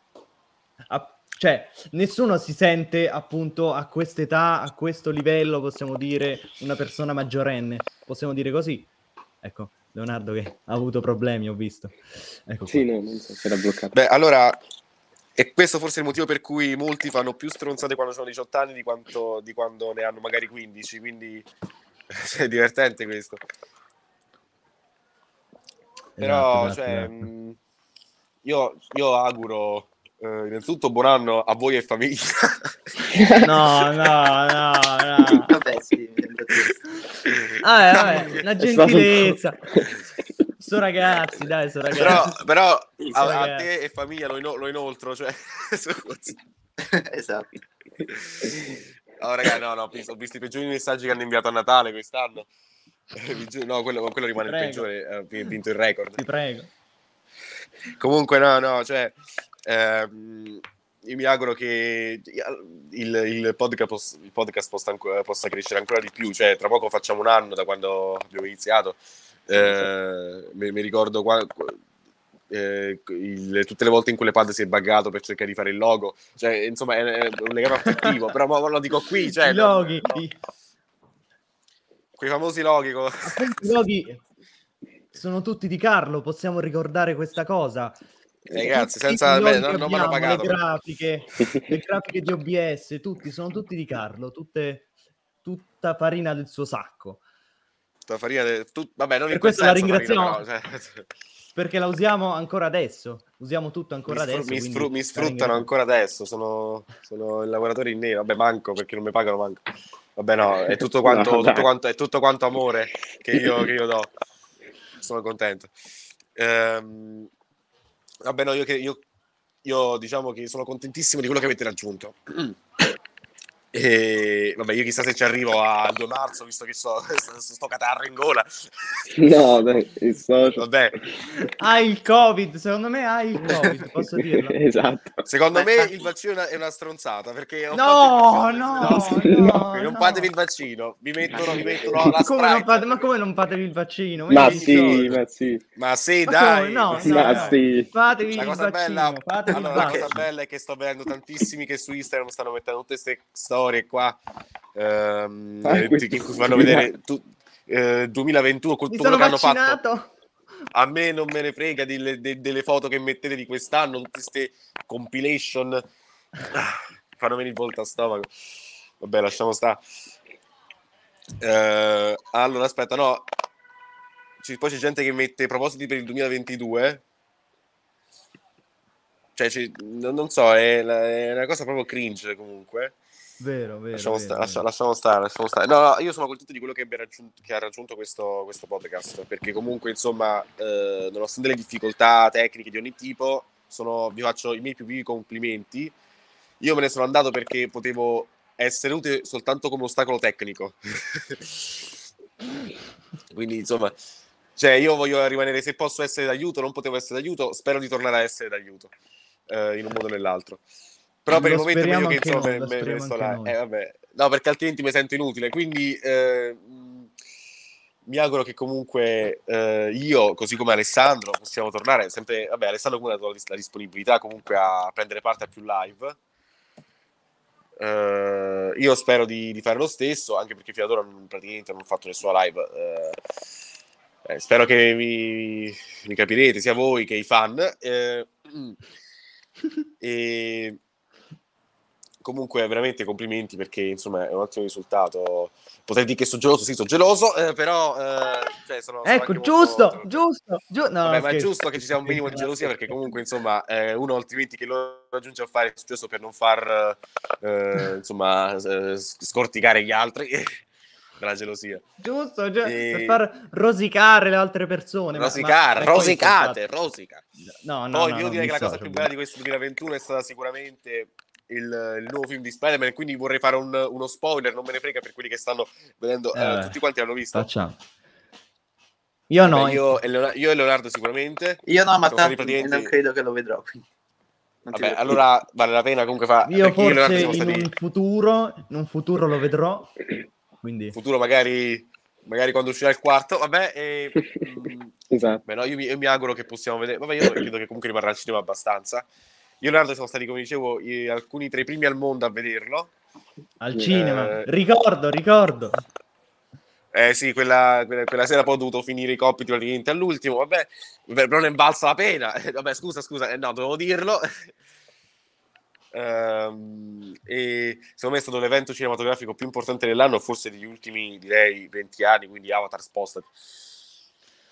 cioè, nessuno si sente appunto a quest'età, a questo livello, possiamo dire, una persona maggiorenne. Possiamo dire così? Ecco, Leonardo che ha avuto problemi, ho visto. Ecco Sì, no, non so, si era bloccato. Beh, allora, e questo forse è il motivo per cui molti fanno più stronzate quando hanno 18 anni di, quanto, di quando ne hanno magari 15, quindi è divertente questo. Però, Esatto, cioè, esatto. mh, io, io auguro eh, innanzitutto buon anno a voi e famiglia. No, no, no, no. Vabbè, sì. Ah, eh, vabbè, po'- gentilezza. Sto ragazzi, dai, sto però, ragazzi. però a, a ragazzi. te e famiglia lo, ino- lo inoltro, cioè... esatto. Oh, raga, no, no, ho visto, ho visto i peggiori messaggi che hanno inviato a Natale quest'anno. Eh, No, quello, quello rimane il peggiore, ha vinto il record. Ti prego. Comunque, no, no, cioè, ehm, io mi auguro che il, il podcast, il podcast possa, possa crescere ancora di più. Cioè, tra poco facciamo un anno da quando abbiamo iniziato. Eh, mi, mi ricordo qua- eh, il- tutte le volte in cui le pad si è buggato per cercare di fare il logo. Cioè, insomma, è, è un legame affettivo, però mo- mo lo dico qui. Cioè, I loghi, no, quei famosi loghi. co- appunto, i loghi sono tutti di Carlo, possiamo ricordare questa cosa. Ragazzi, senza- loghi non- non mi hanno pagato, Le grafiche, le grafiche di OBS, tutti, sono tutti di Carlo, tutte, tutta farina del suo sacco. tutta farina de- tu- vabbè, non Per questo la senso farina, ringraziamo. però, cioè- Perché la usiamo ancora adesso, usiamo tutto ancora mi, sfru- adesso. mi sfru- mi sfruttano ringraziamo. ancora adesso. Sono, sono il lavoratore in nero. Vabbè, manco perché non mi pagano manco. Vabbè, no, è tutto quanto, No, tutto quanto, è tutto quanto amore che io, che io do. Sono contento. Ehm, vabbè, no, io, io, io diciamo che sono contentissimo di quello che avete raggiunto. E vabbè, io chissà se ci arrivo al 2 marzo, visto che so, sto, sto catarro in gola. No, dai, il socio. Vabbè, Hai il Covid, secondo me hai il Covid, posso dirlo. esatto. secondo me il vaccino è una, stronzata perché ho No, il- no, no, non no. fatevi il vaccino, vi mettono, vi mettono la Come non fate, ma come non fatevi il vaccino? Ma Vedi, sì, ma sì. Ma sì, Ma dai. No, no, Ma no. sì. Fatevi La il cosa vaccino, bella, fatevi allora, il la cosa bella è che sto vedendo tantissimi che su Instagram stanno mettendo tutte queste storie qua ehm, Ah, eh, cui fanno vedere tu- eh, 2021 con Mi tutto sono quello che hanno fatto. A me non me ne frega delle, de- delle foto che mettete di quest'anno, tutte queste compilation. Ah, Fanno venire il volto a stomaco. Vabbè, lasciamo stare. Eh, allora, aspetta, no. ci- poi c'è gente che mette propositi per il 2022. Cioè, ci- non, non so, è, la- è una cosa proprio cringe comunque. Vero, vero. Lasciamo, vero, sta- vero. lascia- lasciamo stare, lasciamo stare. No, no, io sono contento di quello che, raggiunto, che ha raggiunto questo, questo podcast, perché comunque, insomma, eh, nonostante le difficoltà tecniche di ogni tipo, sono- vi faccio i miei più vivi complimenti. Io me ne sono andato perché potevo essere utile soltanto come ostacolo tecnico. Quindi, insomma, cioè, io voglio rimanere, se posso essere d'aiuto, non potevo essere d'aiuto, spero di tornare a essere d'aiuto, eh, in un modo o nell'altro. Però per il momento è meglio che insomma noi, me, me sto là. Eh, vabbè. No, perché altrimenti mi sento inutile. Quindi eh, mi auguro che comunque eh, io, così come Alessandro, possiamo tornare. Sempre, vabbè, Alessandro comunque ha dato la, disponibilità comunque a prendere parte a più live. Eh, io spero di, di fare lo stesso, anche perché fino ad ora non, praticamente non ho fatto nessuna live. Eh, eh, spero che mi, mi capirete, sia voi che i fan. Eh, e comunque veramente complimenti perché insomma è un ottimo risultato. Potrei dire che sono geloso, sì, sono geloso, eh, però eh, cioè, sono, Ecco, giusto, molto- giusto, giu- no, Vabbè, ma è giusto che ci sia un minimo di gelosia perché comunque insomma eh, uno altrimenti che lo raggiunge a fare è successo per non far eh, insomma scorticare gli altri dalla gelosia. Giusto, giu- E- per far rosicare le altre persone. Rosicare, ma- ma poi rosicate, rosica. No, no, Poi no, devo no, dire mi che la cosa più bella di questo 2021 è stata sicuramente il, il nuovo film di Spider-Man, quindi vorrei fare un- uno spoiler, non me ne frega per quelli che stanno vedendo, eh, Eh, tutti quanti l'hanno visto? Facciamo. Io no. Vabbè, io, e Leonardo, io e Leonardo sicuramente. Io no, ma tanto praticamente- non credo che lo vedrò. quindi Vabbè, allora vale la pena comunque fare... Io io forse siamo in stati... un futuro, in un futuro lo vedrò. Quindi in futuro magari, magari quando uscirà il quarto, vabbè, e, mm, Esatto. beh, no, io, mi, io mi auguro che possiamo vedere, vabbè, io credo che comunque rimarrà al cinema abbastanza. Io e Leonardo siamo stati, come dicevo, i- alcuni tra i primi al mondo a vederlo. al Eh, cinema. Ricordo, ricordo. Eh sì, quella, quella, quella sera poi ho dovuto finire i compiti praticamente all'ultimo, vabbè, però ne è valsa la pena. Eh, Vabbè, scusa, scusa, eh, no, dovevo dirlo. Ehm, e secondo me è stato l'evento cinematografico più importante dell'anno, forse degli ultimi, direi, 20 anni, quindi Avatar spostati.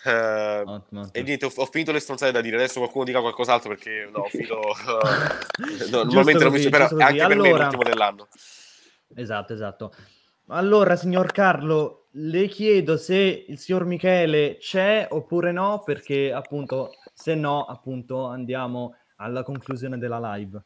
Ottimo, e niente, ho, ho finito le stronzate da dire, adesso qualcuno dica qualcos'altro perché no, ho finito... no, Giusto normalmente non mi però giusto così. anche per me è Allora- l'ultimo dell'anno. Esatto, esatto. Allora, signor Carlo, le chiedo se il signor Michele c'è oppure no, perché appunto, se no, appunto, andiamo alla conclusione della live.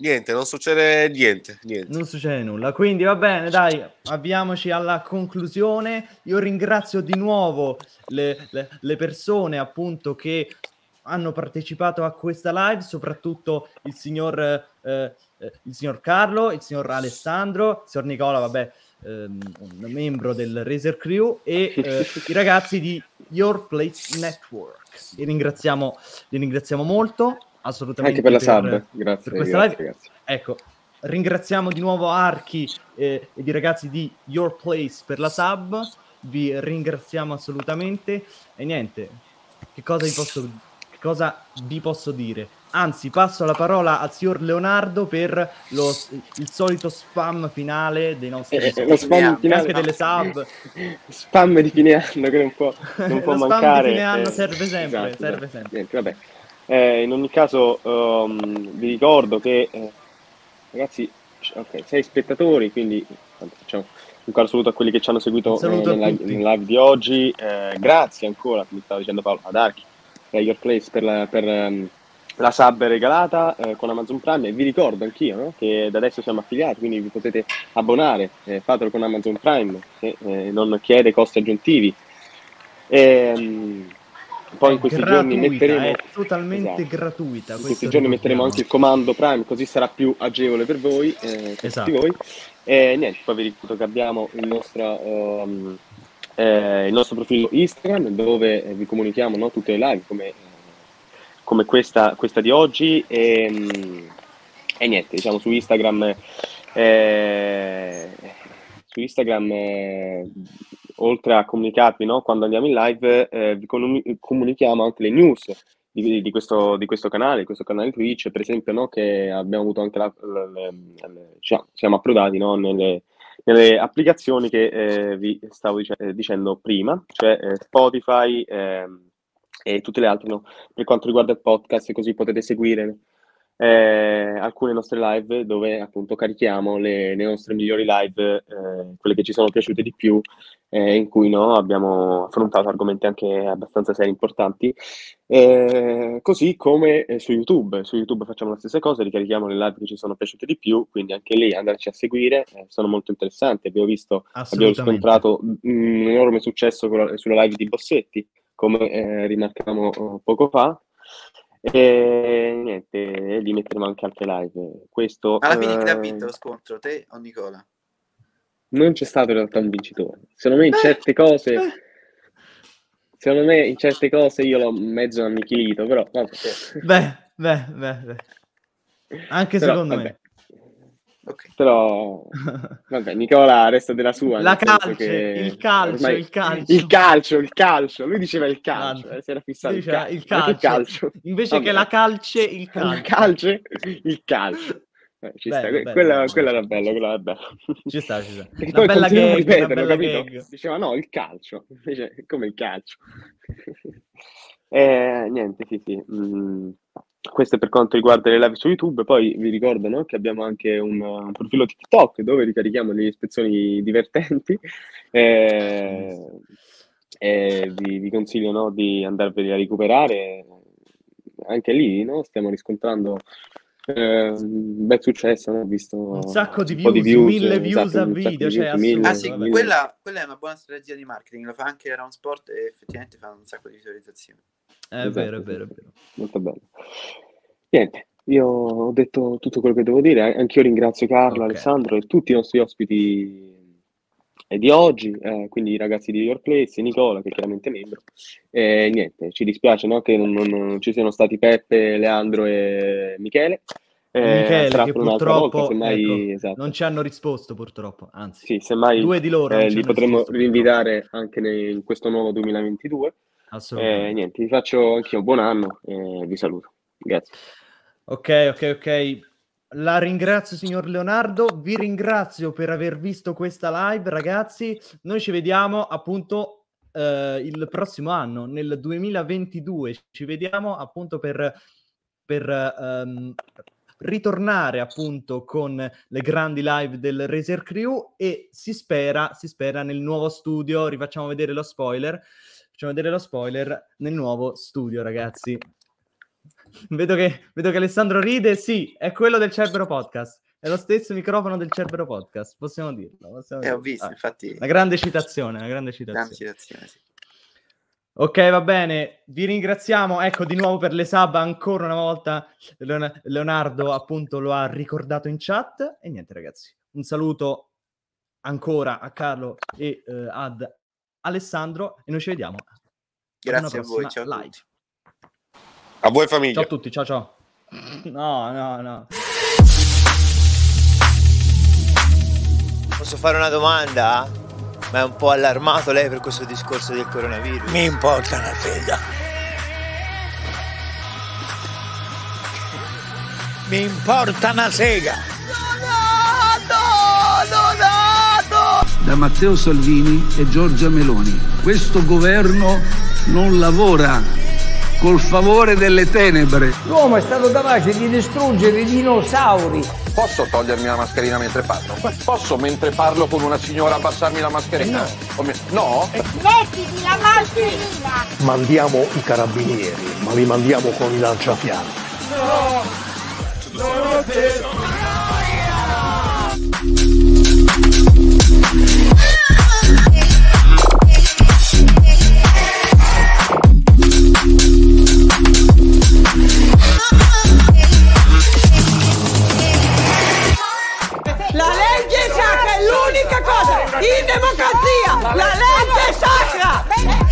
Niente, non succede niente, niente. Non succede nulla. Quindi va bene, dai, avviamoci alla conclusione. Io ringrazio di nuovo le, le- le persone appunto che hanno partecipato a questa live, soprattutto il signor, eh, eh, il signor Carlo, il signor Alessandro, il signor Nicola, vabbè, ehm, un membro del Razer Crew e eh, i ragazzi di Your Place Network. Li ringraziamo, li ringraziamo molto, assolutamente. Anche per la sub, grazie, per questa grazie, live. ragazzi. Ecco, ringraziamo di nuovo Archi eh, ed i ragazzi di Your Place per la sub. Vi ringraziamo assolutamente. E niente, che cosa vi posso, che cosa vi posso dire? Anzi, passo la parola al signor Leonardo per lo- il solito spam finale dei nostri Eh, eh, lo spam finale- anche delle sub. Spam di fine anno che non può, non può Lo spam di mancare. fine anno eh, serve sempre, esatto, serve esatto. sempre. Niente, vabbè. Eh, in ogni caso ehm, vi ricordo che eh, ragazzi, ok, sei spettatori, quindi facciamo un caro saluto a quelli che ci hanno seguito eh, nella live di oggi. Eh, grazie ancora, come stava dicendo Paolo, ad Archi e a Your Place per la, per, ehm, la sub regalata eh, con Amazon Prime e vi ricordo anch'io no, che da adesso siamo affiliati, quindi vi potete abbonare, eh, fatelo con Amazon Prime che non chiede costi aggiuntivi. Ehm, poi in questi giorni Gratuita, metteremo è totalmente Esatto. gratuita. in questi giorni metteremo anche il comando Prime, così sarà più agevole per voi, eh, per Esatto. tutti voi. E niente, poi vi ricordo che abbiamo il nostro, ehm, eh, il nostro profilo Instagram dove vi comunichiamo no, tutte le live come, come questa, questa di oggi. E, mm, e niente, diciamo su Instagram, eh, su Instagram eh, oltre a comunicarvi no, quando andiamo in live, eh, vi comuni- comunichiamo anche le news di, di questo, di questo canale, questo canale Twitch, per esempio, no, che abbiamo avuto anche la, la- la- diciamo, siamo approdati no, nelle, nelle applicazioni che eh, vi stavo dice- eh, dicendo prima, cioè eh, Spotify ehm, e tutte le altre, per quanto riguarda il podcast, così potete seguire eh, alcune nostre live dove appunto carichiamo le, le nostre migliori live, eh, quelle che ci sono piaciute di più, eh, in cui no, abbiamo affrontato argomenti anche abbastanza seri importanti, eh, così come eh, su YouTube. Su YouTube facciamo la stessa cosa, ricarichiamo le live che ci sono piaciute di più, quindi anche lì andarci a seguire, eh, sono molto interessanti. Abbiamo visto, abbiamo riscontrato un enorme successo la, sulla live di Bossetti, come rimarcavamo poco fa. E niente, lì metteremo anche altre live. Questo, Alla fine chi ha eh, vinto lo scontro, te o Nicola? non c'è stato in realtà un vincitore. Secondo me in certe cose, secondo me in certe cose io l'ho mezzo annichilito, però vabbè. Beh, beh, beh, beh. Anche Però, secondo vabbè. me. Però vabbè, Nicola resta della sua. La calce, che il calcio, ormai- il calcio. il calcio, il calcio. Lui diceva il calcio, eh, si era fissato il, calcio. il Ma che calcio. Invece Vabbè. che la calce, il Il calcio. calcio, il calcio. Eh, ci sta. Bello, Que- bello, quella, bello. quella era bella, quella era bella. Ci sta, ci sta. Perché Una poi bella gag, bella capito? gag. Diceva no, il calcio. Invece, come il calcio. Eh, niente, sì, sì. Mm, questo è per quanto riguarda le live su YouTube. Poi vi ricordo no, che abbiamo anche un, un profilo TikTok dove ricarichiamo le ispezioni divertenti. Eh, e vi, vi consiglio no, di andarveli a recuperare. Anche lì no, stiamo riscontrando eh, un bel successo. no? Ho visto Un sacco di un po' views, mille esatto, views a un sacco di video, views, cioè, mille, Ah sì, quella, quella è una buona strategia di marketing, lo fa anche Round Sport e effettivamente fa un sacco di visualizzazioni. È Esatto, vero, è vero, è sì. vero. Molto bello. Niente, io ho detto tutto quello che devo dire. Anch'io ringrazio Carlo, Ok. Alessandro e tutti i nostri ospiti eh, di oggi, eh, quindi i ragazzi di Your Place, e Nicola, che è chiaramente membro. E niente, ci dispiace no, che non, non- ci siano stati Peppe, Leandro e Michele. Eh, Michele, che purtroppo volta, semmai, ecco, esatto. non ci hanno risposto, purtroppo. Anzi, Sì, semmai due di loro eh, li risposto, rinvitare anche ne- in questo nuovo 2022. Assolutamente. Eh, niente, vi faccio anch'io un buon anno e vi saluto. Grazie. Ok, ok, ok. La ringrazio, signor Leonardo. Vi ringrazio per aver visto questa live, ragazzi. Noi ci vediamo appunto eh, il prossimo anno, nel 2022. Ci vediamo appunto per, per ehm, ritornare appunto con le grandi live del Razer Crew e si spera, si spera nel nuovo studio. Rifacciamo vedere lo spoiler. Facciamo vedere lo spoiler nel nuovo studio, ragazzi. Vedo che, vedo che Alessandro ride, sì, è quello del Cerbero Podcast. È lo stesso microfono del Cerbero Podcast, possiamo dirlo. possiamo Eh, ho dirlo. visto, Ah, infatti, Una grande citazione, una grande citazione. grande citazione, sì. Ok, va bene, vi ringraziamo. Ecco, di nuovo per le sub, ancora una volta Leon- Leonardo appunto lo ha ricordato in chat. E niente ragazzi, un saluto ancora a Carlo e eh, ad Alessandro e noi ci vediamo. Grazie a voi, ciao a live. A voi famiglia. Ciao a tutti, ciao ciao. No, no, no. Posso fare una domanda? Ma è un po' allarmato lei per questo discorso del coronavirus? Mi importa una sega. Mi importa una sega. Da Matteo Salvini e Giorgia Meloni. Questo governo non lavora col favore delle tenebre. L'uomo è stato capace di distruggere i dinosauri. Posso togliermi la mascherina mentre parlo? Posso mentre parlo con una signora abbassarmi la mascherina? O mi- No? Mettiti la mascherina! Mandiamo i carabinieri, ma li mandiamo con i lanciafiamme. La legge sacra è l'unica cosa in